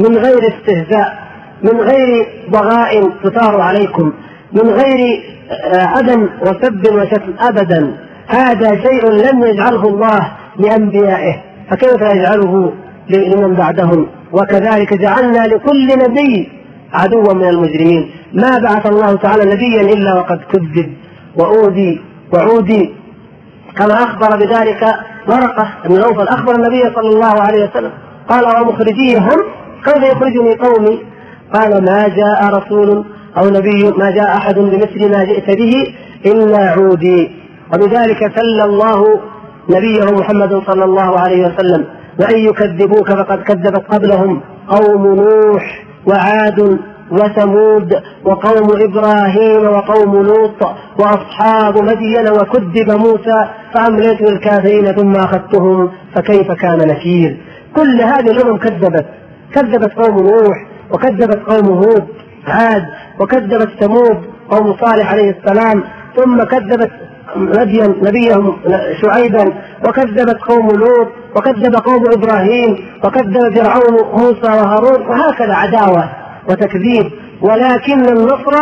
من غير استهزاء من غير ضغائن تثار عليكم من غير عدم وسب وشتم أبدا. هذا شيء لم يجعله الله لأنبيائه. فكيف يجعله لمن بعدهم؟ وكذلك جعلنا لكل نبي عدوا من المجرمين. ما بعث الله تعالى نبيا إلا وقد كذب وأوذي وعودي كما أخبر بذلك ورقة بن نوفل أخبر النبي صلى الله عليه وسلم. قال ومخرجيهم؟ كيف يخرجني قومي؟ قال ما جاء رسول أو نبي ما جاء أحد بمثل ما جئت به إلا عودي. وبذلك سل الله نبيه محمد صلى الله عليه وسلم وإن يكذبوك فقد كذبت قبلهم قوم نوح وعاد وثمود وقوم إبراهيم وقوم لوط وأصحاب مدين وكذب موسى فأمليت للكافرين ثم أخذتهم فكيف كان نكير؟ كل هذه الأمم كذبت. كذبت قوم نوح وكذبت قوم هود عاد وكذبت ثمود قوم صالح عليه السلام ثم كذبت مدين نبيهم شعيبا وكذبت قوم لوط وكذب قوم إبراهيم وكذب فرعون موسى وهارون وهكذا عداوة. وتكذيب ولكن النصر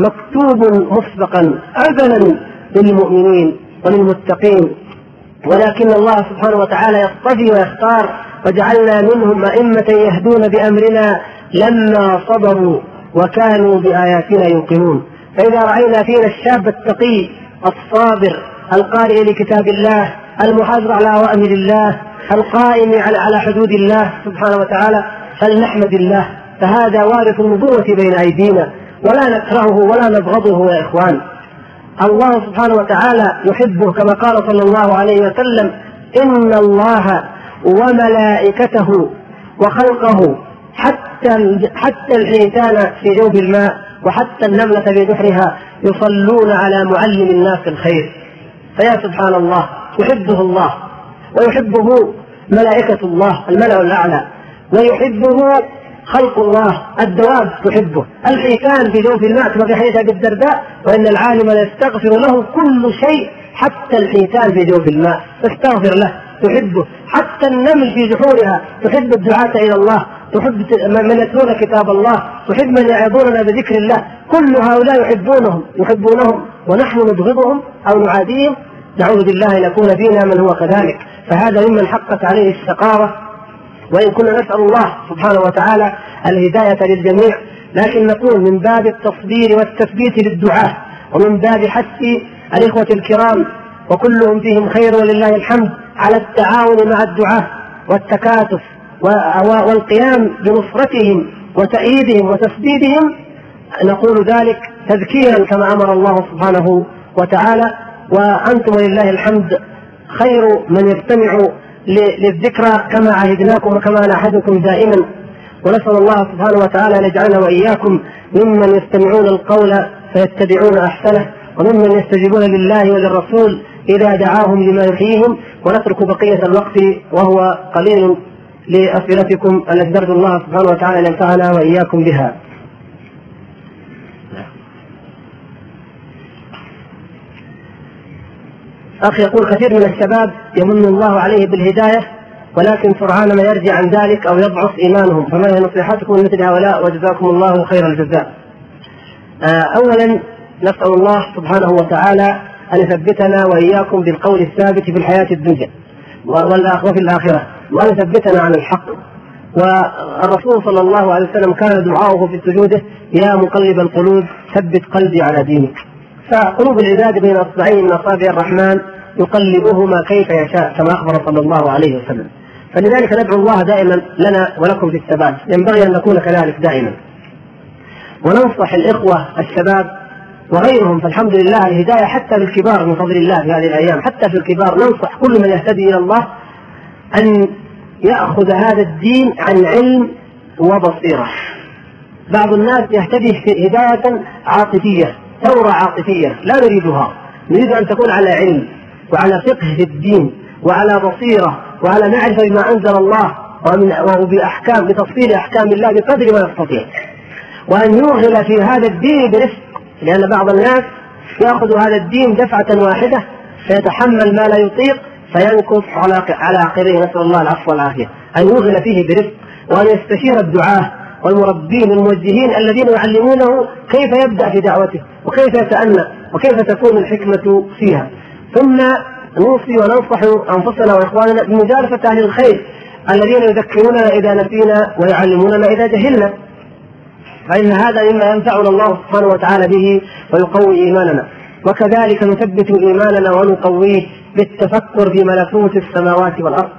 مكتوب مسبقا ازلا للمؤمنين وللمتقين. ولكن الله سبحانه وتعالى يصطفي ويختار وجعلنا منهم أئمة يهدون بأمرنا لما صبروا وكانوا بآياتنا يوقنون. فإذا رأينا فينا الشاب التقي الصابر القارئ لكتاب الله المحافظ على أوامر الله القائم على حدود الله سبحانه وتعالى فلنحمد الله. فهذا وارث النبوة بين أيدينا ولا نكرهه ولا نبغضه يا إخوان. الله سبحانه وتعالى يحبه كما قال صلى الله عليه وسلم إن الله وملائكته وخلقه حتى حتى الحيتان في جوف الماء وحتى النملة في جحرها يصلون على معلم الناس الخير. فيا سبحان الله يحبه الله ويحبه ملائكة الله الملأ الأعلى ويحبه خلق الله الدواب تحبه. الحيتان في جوف الماء كما في حديث أبي الدرداء وإن العالم ليستغفر له كل شيء حتى الحيتان في جوف الماء. تستغفر له تحبه. حتى النمل في جحورها تحب الدعاة إلى الله تحب من يتلون كتاب الله تحب من يعظوننا بذكر الله. كل هؤلاء يحبونهم يحبونهم ونحن نبغضهم أو نعاديهم. نعوذ بالله أن يكون فينا من هو كذلك. فهذا ممن حقت عليه الشقاوه وإن كنا نسأل الله سبحانه وتعالى الهداية للجميع لكن نقول من باب التصبير والتثبيت للدعاة ومن باب حث الإخوة الكرام وكلهم فيهم خير ولله الحمد على التعاون مع الدعاة والتكاتف والقيام بنصرتهم وتأييدهم وتسديدهم. نقول ذلك تذكيرا كما أمر الله سبحانه وتعالى وأنتم ولله الحمد خير من يستمع للذكرى كما عهدناكم وكما نعهدكم دائما ونسأل الله سبحانه وتعالى أن يجعلنا وإياكم ممن يستمعون القول فيتبعون أحسنه وممن يستجيبون لله وللرسول إذا دعاهم لما يحييهم ونترك بقية الوقت وهو قليل لأسئلتكم التي نرجو الله سبحانه وتعالى أن ينفعنا وإياكم بها. أخ يقول كثير من الشباب يمن الله عليه بالهداية ولكن سرعان ما يرجع عن ذلك أو يضعف إيمانهم فما هي نصيحتكم لمثل هؤلاء؟ وجزاكم الله خير الجزاء. آه، أولا نسأل الله سبحانه وتعالى أن يثبتنا وإياكم بالقول الثابت في الحياة الدنيا وفي الآخرة وأن يثبتنا على الحق. والرسول صلى الله عليه وسلم كان دعاؤه في سجوده يا مقلب القلوب ثبت قلبي على دينك. فقلوب العباد بين أصبعين من أصابع الرحمن يقلبهما كيف يشاء كما أخبر صلى الله عليه وسلم. فلذلك ندعو الله دائما لنا ولكم في الثبات ينبغي أن نكون كذلك دائما. وننصح الإخوة الشباب وغيرهم فالحمد لله الهداية حتى للكبار من فضل الله في هذه الأيام. حتى في الكبار ننصح كل من يهتدي إلى الله أن يأخذ هذا الدين عن علم وبصيرة. بعض الناس يهتدي هداية عاطفية. ثورة عاطفية لا نريدها. نريد أن تكون على علم وعلى فقه في الدين وعلى بصيرة وعلى معرفة بما أنزل الله ومن وبأحكام بتفصيل أحكام الله بقدر ما يستطيع. وأن يوغل في هذا الدين برفق لأن بعض الناس يأخذ هذا الدين دفعة واحدة فيتحمل ما لا يطيق فينكص على على عقبيه نسأل الله العفو والعافية. أن يوغل فيه برفق وأن يستشير الدعاة. والمربين الموجهين الذين يعلمونه كيف يبدأ في دعوته وكيف يتأنى وكيف تكون الحكمة فيها. ثم نوصي وننصح أنفسنا وإخواننا بمجالسة أهل الخير الذين يذكروننا إذا نسينا ويعلموننا إذا جهلنا. فإن هذا مما ينفعنا الله سبحانه وتعالى به ويقوي إيماننا. وكذلك نثبت إيماننا ونقويه بالتفكر في ملكوت السماوات والأرض.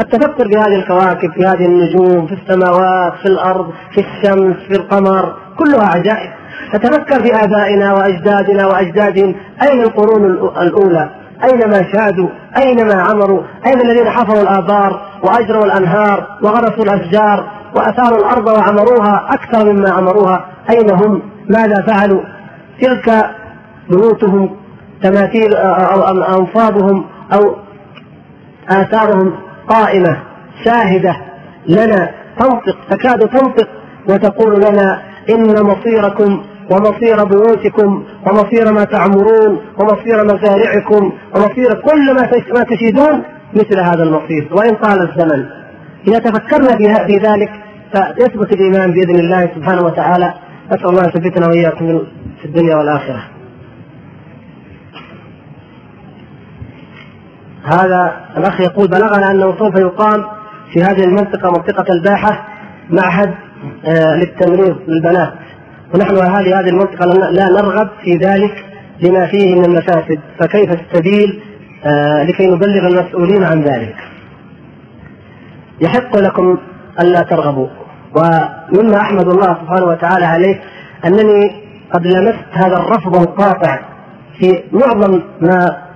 التفكر في هذه الكواكب في هذه النجوم في السماوات في الأرض في الشمس في القمر كلها عجائب. تتفكر في آبائنا وأجدادنا وأجدادهم. أين القرون الأولى؟ أين ما شادوا؟ أين ما عمروا؟ أين الذين حفروا الآبار وأجروا الأنهار وغرسوا الأشجار وأثاروا الأرض وعمروها أكثر مما عمروها؟ أين هم؟ ماذا فعلوا؟ تلك بيوتهم تماثيل أو أنصابهم أو آثارهم قائمة شاهدة لنا تنطق تكاد تنطق وتقول لنا إن مصيركم ومصير بيوتكم ومصير ما تعمرون ومصير مزارعكم ومصير كل ما تشيدون مثل هذا المصير. وإن طال الزمن. إذا تفكرنا في ذلك فيثبت الإيمان بإذن الله سبحانه وتعالى. نسأل الله أن يثبتنا وإياكم في الدنيا والآخرة. هذا الأخ يقول بلغنا أنه سوف يقام في هذه المنطقة منطقة الباحة معهد آه، للتمريض للبنات. ونحن أهالي هذه المنطقة لا نرغب في ذلك لما فيه من المفاسد. فكيف السبيل؟ آه، لكي نبلغ المسؤولين عن ذلك. يحق لكم ألا ترغبوا. ومما أحمد الله سبحانه وتعالى عليه أنني قد لمست هذا الرفض القاطع في معظم ما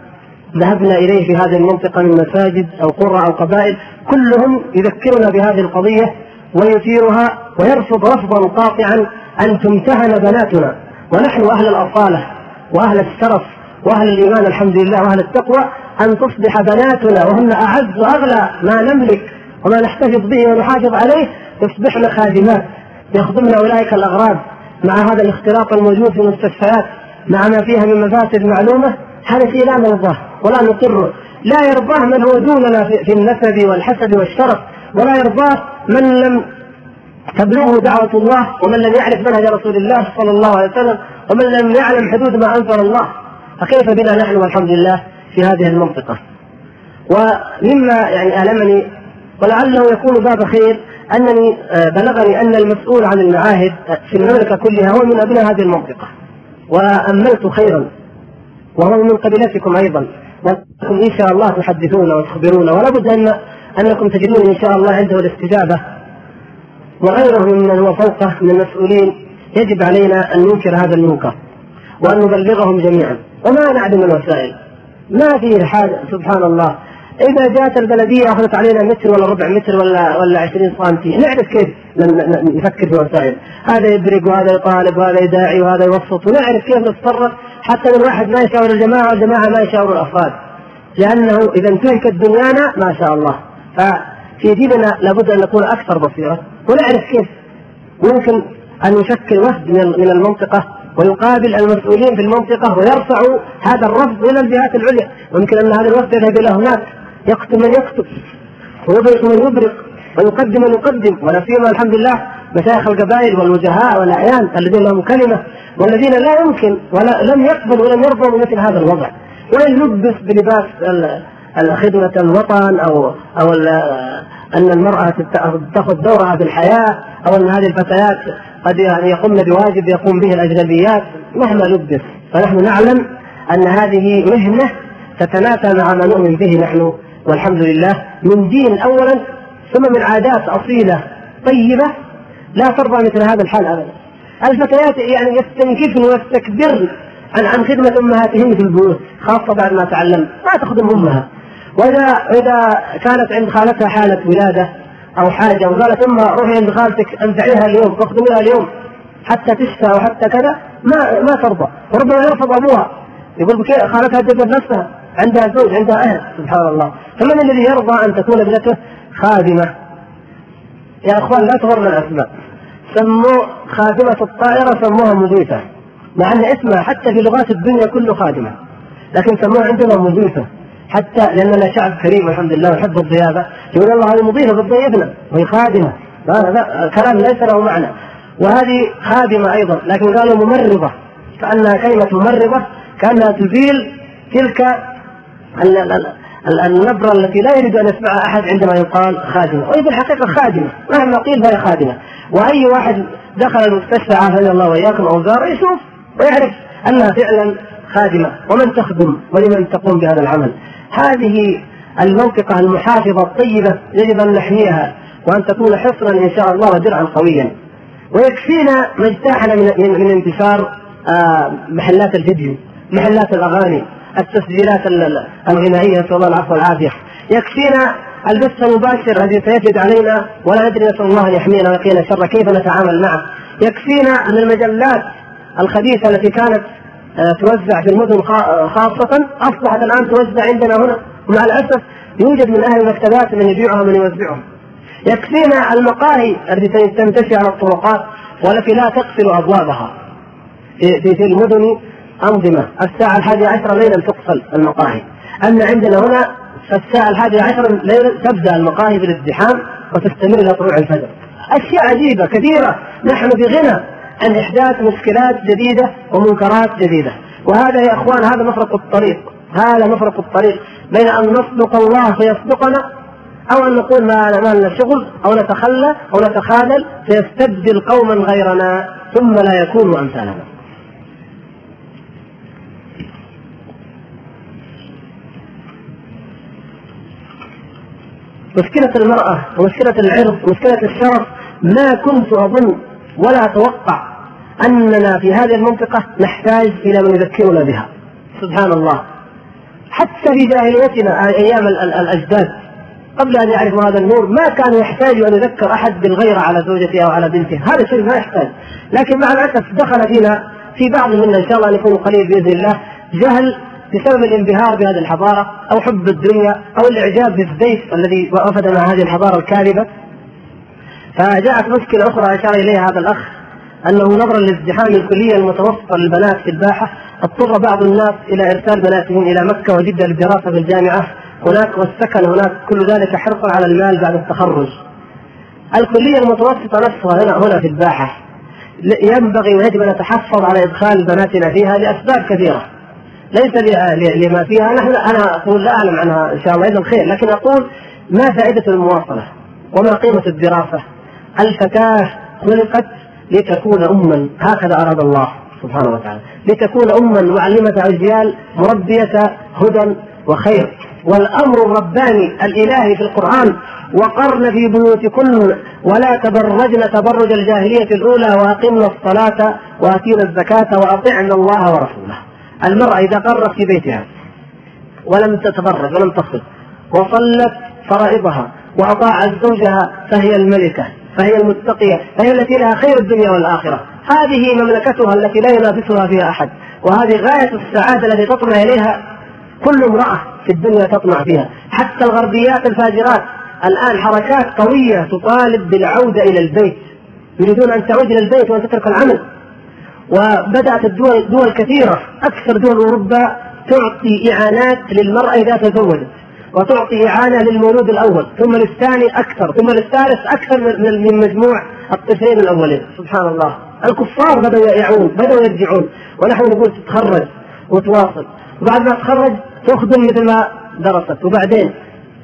ذهبنا إليه في هذه المنطقة من مساجد أو قرى أو قبائل كلهم يذكرنا بهذه القضية ويثيرها ويرفض رفضا قاطعا أن تمتهن بناتنا. ونحن أهل الأصالة وأهل الشرف وأهل الإيمان الحمد لله وأهل التقوى أن تصبح بناتنا وهن أعز وأغلى ما نملك وما نحتفظ به ونحافظ عليه يصبحن خادمات يخدمن أولئك الاغراض مع هذا الاختلاط الموجود في المستشفيات مع ما فيها من مفاسد معلومة. هذا شيء لا نرضاه ولا نقره. لا يرضاه من هو دوننا في النسب والحسب والشرف ولا يرضاه من لم تبلغه دعوة الله ومن لم يعرف منهج رسول الله صلى الله عليه وسلم ومن لم يعلم حدود ما أنزل الله. فكيف بنا نحن والحمد لله في هذه المنطقة؟ ومما يعني ألمني ولعله يكون باب خير أنني آه، بلغني أن المسؤول عن المعاهد في المملكة كلها هو من أبناء هذه المنطقة. وأملت خيرا. وهو من قبيلتكم أيضا. وانكم إن شاء الله تحدثون وتخبرون ولا بد أن أنكم تجدون إن شاء الله عنده الاستجابة. وغيره ممن هو فوقه من المسؤولين يجب علينا أن ننكر هذا المنكر وأن نبلغهم جميعا. وما نعدم الوسائل. ما في حاجة سبحان الله. إذا جاءت البلدية أخذت علينا متر ولا ربع متر ولا ولا 20 سم نعرف كيف نفكر في الوسائل. هذا يبرق وهذا يطالب وهذا يداعي وهذا يوسط. ونعرف كيف نتصرف حتى من واحد ما يشاور الجماعة والجماعة ما يشاور الأفراد. لأنه إذا انتهكت دنيانا ما شاء الله. ففي ديننا لابد أن نكون أكثر بصيرة ونعرف كيف. ممكن أن يشكل وفد من المنطقة ويقابل المسؤولين في المنطقة ويرفعوا هذا الرفض إلى الجهات العليا. ممكن أن هذا الوفد يذهب إلى هناك يقتل من يقتل ويبرق من يبرق ويقدم من يقدم. ولا سيما الحمد لله مشايخ القبائل والوجهاء والأعيان الذين لهم كلمة والذين لا يمكن ولا لم يقبلوا ولم يرضوا بمثل هذا الوضع. وإن لبس بلباس خدمة الوطن أو أو أن المرأة تأخذ دورها في الحياة أو أن هذه الفتيات قد يعني يقومن بواجب يقوم به الأجنبيات مهما لبس. فنحن نعلم أن هذه مهنة تتنافى مع ما نؤمن به نحن والحمد لله من دين اولا ثم من عادات أصيلة طيبة لا ترضى مثل هذا الحال ابدا. الفتيات يعني يستنكفن ويستكبرن عن عن خدمة أمهاتهن في البيوت خاصة بعد ما تعلم ما تخدم أمها. وإذا إذا كانت عند خالتها حالة ولادة أو حاجة وقالت أمها روحي عند خالتك أنفعيها اليوم تخدميها اليوم. حتى تشفى وحتى كذا ما ما ترضى. وربما يرفض أبوها. يقول خالتها تجد نفسها عندها زوج عندها أهل سبحان الله. فمن الذي يرضى أن تكون ابنته خادمة؟ يا أخوان لا تغرنا الأسماء. سموا خادمة الطائرة سموها مضيفة. مع أن اسمها حتى في لغات الدنيا كله خادمة. لكن سموها عندنا مضيفة. حتى لأننا شعب كريم الحمد لله ونحب الضيافة. يقول الله هذه مضيفة بتضيفنا وهي خادمة. هذا كلام ليس له معنى. وهذه خادمة أيضا لكن قالوا ممرضة. كأنها كلمة ممرضة كأنها تزيل تلك النبرة التي لا يريد أن يسمعها أحد عندما يقال خادمة. وهي في الحقيقة خادمة. مهما قيل فهي خادمة. وأي واحد دخل المستشفى عافانا الله وإياكم أو زار يشوف ويعرف أنها فعلا خادمة. ومن تخدم ولمن تقوم بهذا العمل. هذه المنطقة المحافظة الطيبة يجب أن نحميها وأن تكون حصنا إن شاء الله ودرعا قويا. ويكفينا ما من, من انتشار آه، محلات الفيديو محلات الأغاني. التسجيلات الغنائية نسأل الله العفو والعافية. يكفينا البث المباشر الذي سيفد علينا ولا ندري نسأل الله أن يحمينا ويقينا شر كيف نتعامل معه. يكفينا أن المجلات الخبيثة التي كانت آه، توزع في المدن خاصة أصبحت الآن توزع عندنا هنا. ومع الأسف يوجد من أهل المكتبات من يبيعها من يوزعها يكفينا المقاهي التي تنتشر على الطرقات والتي لا تقفل أبوابها. في, في المدن أنظمة. الساعة الحادية عشرة ليلا تقفل المقاهي. أما عندنا هنا الساعة الحادية عشرة ليلا تبدأ المقاهي بالازدحام وتستمر إلى طلوع الفجر. أشياء عجيبة كثيرة. نحن بغنى عن إحداث مشكلات جديدة ومنكرات جديدة. وهذا يا إخوان هذا مفرق الطريق. هذا مفرق الطريق بين أن نصدق الله فيصدقنا أو أن نقول ما ما لنا شغل أو نتخلى أو نتخاذل فيستبدل قوما غيرنا ثم لا يكونوا أمثالنا. مشكلة المرأة ومشكلة العرض ومشكلة الشرف ما كنت أظن ولا أتوقع أننا في هذه المنطقة نحتاج إلى من يذكرنا بها. سبحان الله. حتى في جاهليتنا أيام الأجداد قبل أن يعرفوا هذا النور ما كان يحتاج أن يذكر أحد بالغيرة على زوجته أو على بنته. هذا شيء ما يحتاج. لكن مع الأسف دخل فينا في بعض منا إن شاء الله أن يكون قليل بإذن الله جهل بسبب الانبهار بهذه الحضارة أو حب الدنيا أو الإعجاب بالزيت الذي وفد مع هذه الحضارة الكاذبة. فجاءت مشكلة أخرى أشار إليها هذا الأخ أنه نظرا لازدحام الكلية المتوسطة للبنات في الباحة اضطر بعض الناس إلى إرسال بناتهم إلى مكة وجدة للدراسة في الجامعة. هناك والسكن هناك كل ذلك حرصا على المال بعد التخرج. الكلية المتوسطة نفسها هنا هنا في الباحة. ينبغي ويجب أن نتحفظ على إدخال بناتنا فيها لأسباب كثيرة. ليس لما فيها. نحن أنا أقول لا أعلم عنها إن شاء الله. اذا الخير لكن أقول ما فائدة المواصلة؟ وما قيمة الدراسة؟ الفتاه خلقت لتكون اما. هكذا أراد الله سبحانه وتعالى. لتكون اما. معلمه اجيال مربية هدى وخير. والأمر الرباني الإلهي في القرآن وقرن في بيوتكن ولا تبرجن تبرج الجاهلية الأولى وأقمنا الصلاة وأتينا الزكاة وأطعنا الله ورسوله. المرأة إذا قرت في بيتها ولم تتبرج ولم تخطب وصلت فرائضها وأطاعت زوجها فهي الملكة فهي المتقية فهي التي لها خير الدنيا والآخرة. هذه مملكتها التي لا ينافسها فيها أحد وهذه غاية السعادة التي تطمع إليها كل امرأة في الدنيا تطمع فيها. حتى الغربيات الفاجرات الآن حركات قوية تطالب بالعودة إلى البيت يريدون أن تعود إلى البيت وأن تترك العمل. وبدأت الدول دول كثيرة. أكثر دول أوروبا تعطي إعانات للمرأة إذا تزوجت وتعطي إعانة للمولود الأول ثم للثاني أكثر ثم للثالث أكثر من مجموع الطفلين الأولين. سبحان الله. الكفار بدأوا يعون بدأوا يرجعون ونحن نقول تتخرج وتواصل. وبعد ما تخرج تخدم مثل ما درست. وبعدين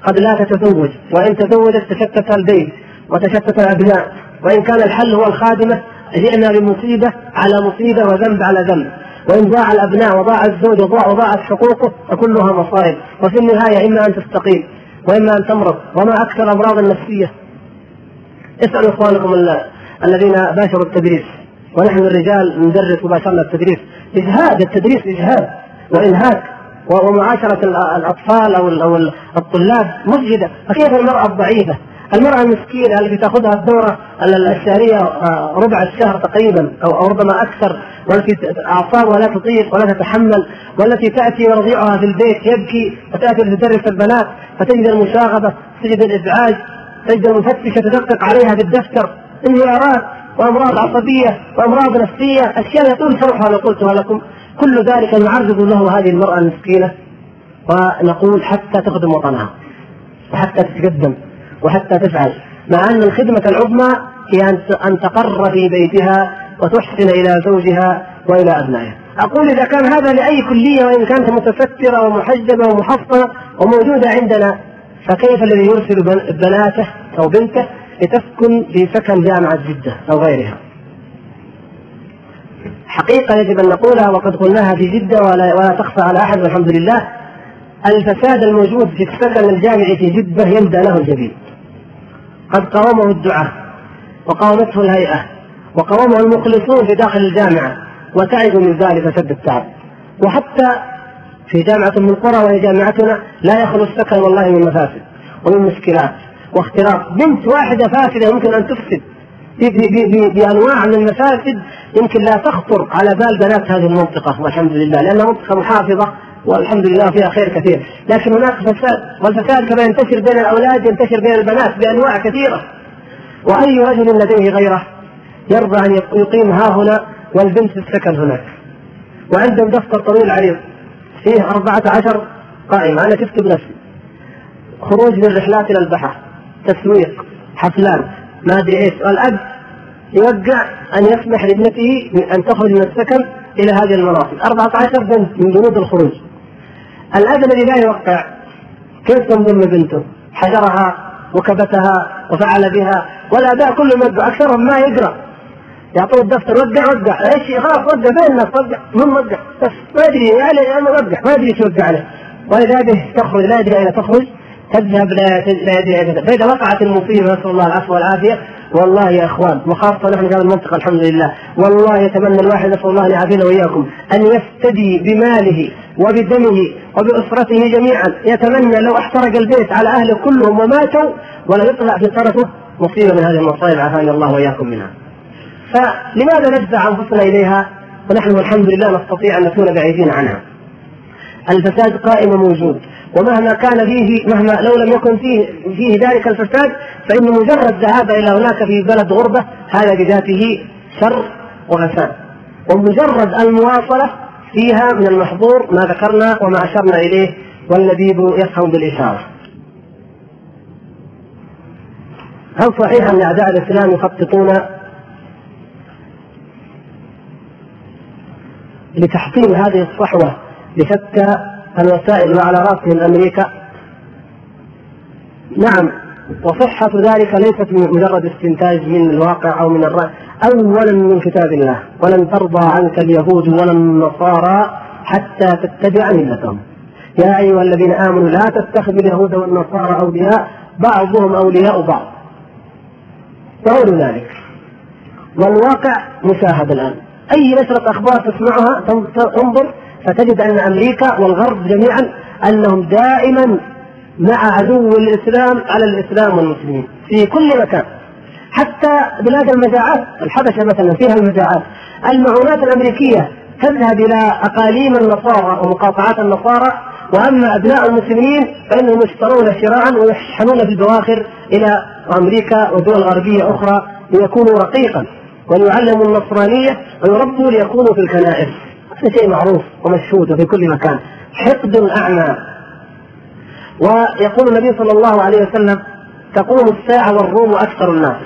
قد لا تتزوج وإن تزوجت تشتت البيت وتشتت الأبناء وإن كان الحل هو الخادمة جئنا بمصيبة على مصيبة وذنب على ذنب. وإن ضاع الأبناء وضاع الزوج وضاعت حقوقه فكلها مصائب. وفي النهاية إما أن تستقيم وإما أن تمرض. وما أكثر الأمراض النفسية. اسألوا إخوانكم الذين باشروا التدريس. ونحن الرجال ندرس وباشرنا التدريس. إجهاد التدريس إجهاد. وإنهاك. ومعاشرة الأطفال أو الطلاب مجهدة فكيف المرأة الضعيفة؟ المرأة المسكينة التي تأخذها الدورة الشهرية آه، ربع الشهر تقريبا أو ربما أكثر والتي أعصابها لا تطيق ولا تتحمل والتي تأتي ورضيعها في البيت يبكي وتأتي لتدرس البنات فتجد المشاغبة تجد الإزعاج تجد المفتشة تدقق عليها في الدفتر انهيارات وأمراض عصبية وأمراض نفسية أشياء يطول شرحها لو قلتها لكم. كل ذلك نعرض له هذه المرأة المسكينة ونقول حتى تخدم وطنها وحتى تتقدم. وحتى تفعل. مع أن الخدمة العظمى هي أن تقر في بيتها وتحسن إلى زوجها وإلى أبنائها. أقول إذا كان هذا لأي كلية وإن كانت متسترة ومحجبة ومحصنة وموجودة عندنا فكيف الذي يرسل بناته أو بنته لتسكن في سكن جامعة جدة أو غيرها؟ حقيقة يجب أن نقولها وقد قلناها في جدة ولا, ولا تخفى على أحد والحمد لله. الفساد الموجود في السكن الجامعي في جدة يندى له الجبين قد قاومه الدعاة وقاومته الهيئة وقاومه المخلصون في داخل الجامعة وتعبوا من ذلك شد التعب. وحتى في جامعة من القرى وهي جامعتنا لا يخلو السكن والله من مفاسد ومن مشكلات واختراق. بنت واحدة فاسدة يمكن أن تفسد. بأنواع من المفاسد يمكن لا تخطر على بال بنات هذه المنطقة والحمد لله لأنها منطقة محافظة والحمد لله فيها خير كثير. لكن هناك فساد والفساد كما ينتشر بين الأولاد ينتشر بين البنات بأنواع كثيرة. وأي رجل لديه غيرة يرضى أن يقيم ها هنا والبنت السكن هناك. وعندهم دفتر طويل عريض فيه أربعة عشر قائمة. أنا شفت بنفسي. خروج للرحلات إلى البحر تسويق حفلات ما أدري إيش. والأب يوقع أن يسمح لابنته أن تخرج من السكن إلى هذه المناطق. 14 بنت من بنود الخروج. الأب الذي لا يوقع كيف تنضم بنته؟ حجرها وكبتها وفعل بها والآباء كلهم يوقع أكثرهم ما يقرأ. يعطوه الدفتر وقع وقع. إيش خلاص وقع فين الناس وقع. من وقع؟ بس ما أدري يعني أنا وقع. ما أدري إيش وقع عليه. ولذلك تخرج لا يدري أين تخرج. تذهب لا يدري أين فاذا وقعت المصيبة نسأل الله العفو والعافيه والله يا اخوان وخاصه نحن في هذه المنطقة الحمد لله والله يتمنى الواحد نسأل الله ان يعافينا وإياكم أن يفتدي بماله وبدمه وبأسرته جميعا يتمنى لو احترق البيت على أهله كلهم وماتوا ولا يطلع في طرفه مصيبة من هذه المصائب عافانا الله وإياكم منها. فلماذا ندفع أنفسنا إليها ونحن والحمد لله نستطيع أن نكون بعيدين عنها. الفساد قائم موجود ومهما كان فيه مهما لو لم يكن فيه فيه ذلك الفساد فإن مجرد ذهاب إلى هناك في بلد غربة هذا بذاته شر وفساد ومجرد المواصلة فيها من المحظور ما ذكرنا وما أشرنا إليه واللبيب يفهم بالإشارة. هل صحيح أن أعداء الإسلام يخططون لتحطيم هذه الصحوة بشتى الوسائل وعلى راسهم أمريكا. نعم وصحة ذلك ليست مجرد استنتاج من الواقع أو من الرأي أولا من كتاب الله. ولن ترضى عنك اليهود ولا النصارى حتى تتبع ملتهم. يا أيها الذين آمنوا لا تتخذوا اليهود والنصارى أولياء بعضهم أولياء بعض. وغير ذلك. والواقع مشاهد الآن. أي نشرة أخبار تسمعها؟ تنظر. فتجد أن أمريكا والغرب جميعا أنهم دائما مع عدو الاسلام على الإسلام والمسلمين في كل مكان. حتى بلاد المجاعات الحبشة مثلا فيها المجاعات. المعونات الأمريكية تذهب إلى أقاليم النصارى ومقاطعات النصارى وأما أبناء المسلمين فإنهم يشترون شراء ويشحنون في البواخر إلى أمريكا ودول غربية أخرى ليكونوا رقيقا. وليعلموا النصرانية ويربوا ليكونوا في الكنائس. هذا شيء معروف ومشهود وفي كل مكان. حقد أعمى. ويقول النبي صلى الله عليه وسلم تقوم الساعة والروم أكثر الناس.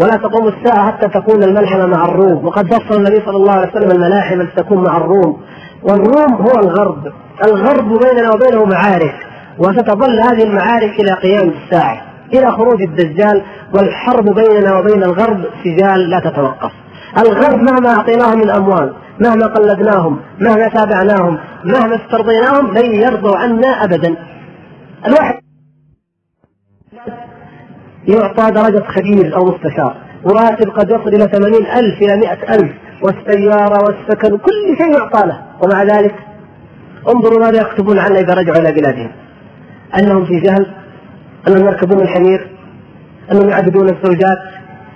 ولا تقوم الساعة حتى تكون الملحمة مع الروم. وقد فصل النبي صلى الله عليه وسلم الملاحم التي تكون مع الروم. والروم هو الغرب. الغرب بيننا وبينه معارك. وستظل هذه المعارك إلى قيام الساعة. إلى خروج الدجال. والحرب بيننا وبين الغرب سجال لا تتوقف. الغرب مهما أعطيناه من أموال مهما قلدناهم مهما تابعناهم مهما استرضيناهم لن يرضوا عنا أبدا. الواحد يعطى درجة خبير أو مستشار. وراتب قد يصل إلى ثمانين ألف إلى مئة ألف. والسيارة والسكن كل شيء يعطى له. ومع ذلك انظروا ماذا يكتبون عنا إذا رجعوا إلى بلادهم. أنهم في جهل أنهم يركبون الحمير أنهم يعبدون الزوجات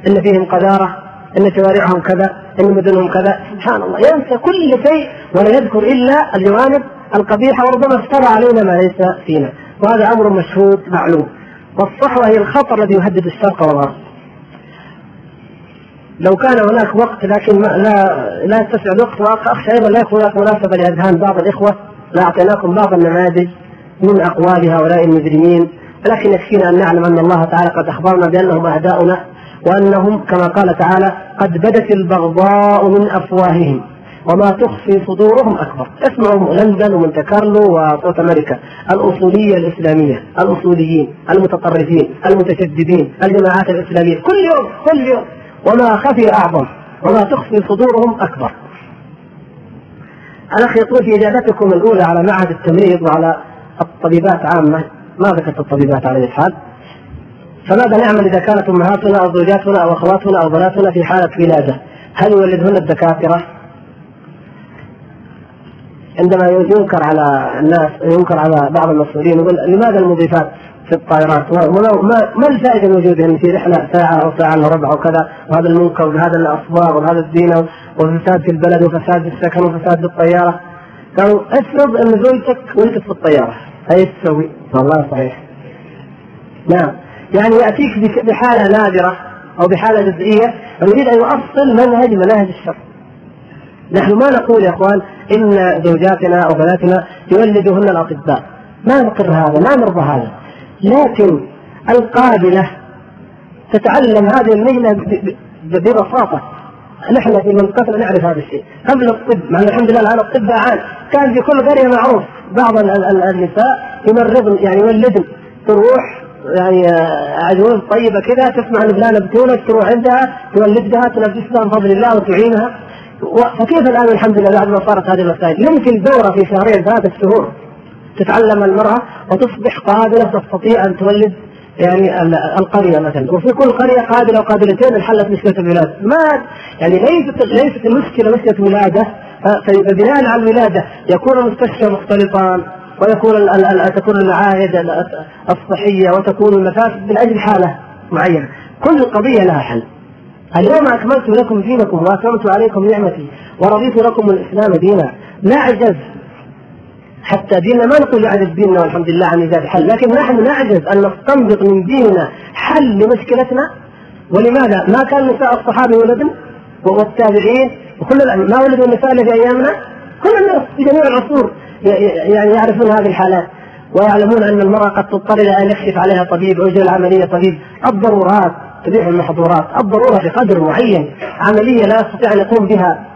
أن فيهم قذارة. إن شوارعهم كذا إن مدنهم كذا. سبحان الله. ينسى كل شيء ولا يذكر إلا الجوانب القبيحة وربما افترى علينا ما ليس فينا. وهذا أمر مشهود معلوم. والصحوة هي الخطر الذي يهدد الشرق والغرب. لو كان هناك وقت لكن ما لا لا يتسع الوقت واخشى أيضا لا يكون هناك مناسبة لأذهان بعض الإخوة. لاعطيناكم بعض النماذج من أقوال هؤلاء المجرمين. لكن يكفينا أن نعلم أن الله تعالى قد أخبرنا بأنهم اعداؤنا وانهم كما قال تعالى قد بدت البغضاء من أفواههم وما تخفي صدورهم أكبر. اسمعوا لندن ومونte كارلو وصوت أمريكا الأصولية الإسلامية الأصوليين المتطرفين المتشددين الجماعات الإسلامية كل يوم كل يوم. وما خفي أعظم وما تخفي صدورهم أكبر. الاخ يقول في إجابتكم الأولى على معهد التمريض وعلى الطبيبات عامة. ما ذكرت الطبيبات على الحال فماذا نعمل إذا كانت أمهاتنا أو زوجاتنا أو أخواتنا أو بناتنا في حالة ولادة؟ هل يولدهن الدكاترة؟ عندما ينكر على الناس ينكر على بعض المسؤولين يقول لماذا المضيفات في الطائرات ما, ما الفائدة من وجودهم في رحلة ساعة أو ساعة إلا ربع وكذا وهذا المنكر وهذا الأصوات وهذا الزينه وفساد في البلد وفساد في السكن وفساد في الطيارة قالوا افرض أن زوجتك ولدت في الطيارة إيش تسوي؟ والله صحيح نعم يعني يأتيك بحالة نادرة أو بحالة جزئية ويريد أن يؤصل منهج مناهج الشر نحن ما نقول يا إخوان إن زوجاتنا أو بناتنا يولدهن الأطباء. ما نقر هذا ما نرضى هذا. لكن القابلة تتعلم هذه المهنة ببساطة. نحن في منطقتنا نعرف هذا الشيء. قبل الطب مع الحمد لله الآن الطب عام كان في كل قرية معروف بعض النساء يمرضن يعني يولدن. تروح يعني عجوز طيبة كذا تسمع إن فلانة بتولد تروح عندها تولدها تنفسها بفضل الله وتعينها. فكيف الآن الحمد لله بعد ما صارت هذه المسائل؟ يمكن دورة في شهرين ثلاثة شهور. تتعلم المرأة وتصبح قادره تستطيع أن تولد يعني القرية مثلا. وفي كل قرية قابلة وقابلتين انحلت مشكله الولادة. ما يعني ليست ليست المشكلة مشكله ولاده فبناء على الولادة يكون المستشفى مختلطان ويكون تكون المعاهد الصحية وتكون المفاسد من أجل حالة معينة. كل قضية لها حل. اليوم أكملت لكم دينكم واتممت عليكم نعمتي ورضيت لكم الإسلام دينا. نعجز حتى ديننا ما نقول يعجز ديننا والحمد لله عن ايجاد حل. لكن نحن نعجز أن نستنبط من ديننا حل لمشكلتنا. ولماذا؟ ما كان نساء الصحابة ولدن والتابعين وكل ما ولدوا النساء في أيامنا؟ كل الناس في جميع العصور. يعني يعرفون هذه الحالات ويعلمون أن المرأة قد تضطر إلى أن يكشف عليها طبيب أو يجري العملية طبيب. الضرورات تبيح المحظورات. الضرورة بقدر معين. عملية لا يستطيع أن يقوم بها.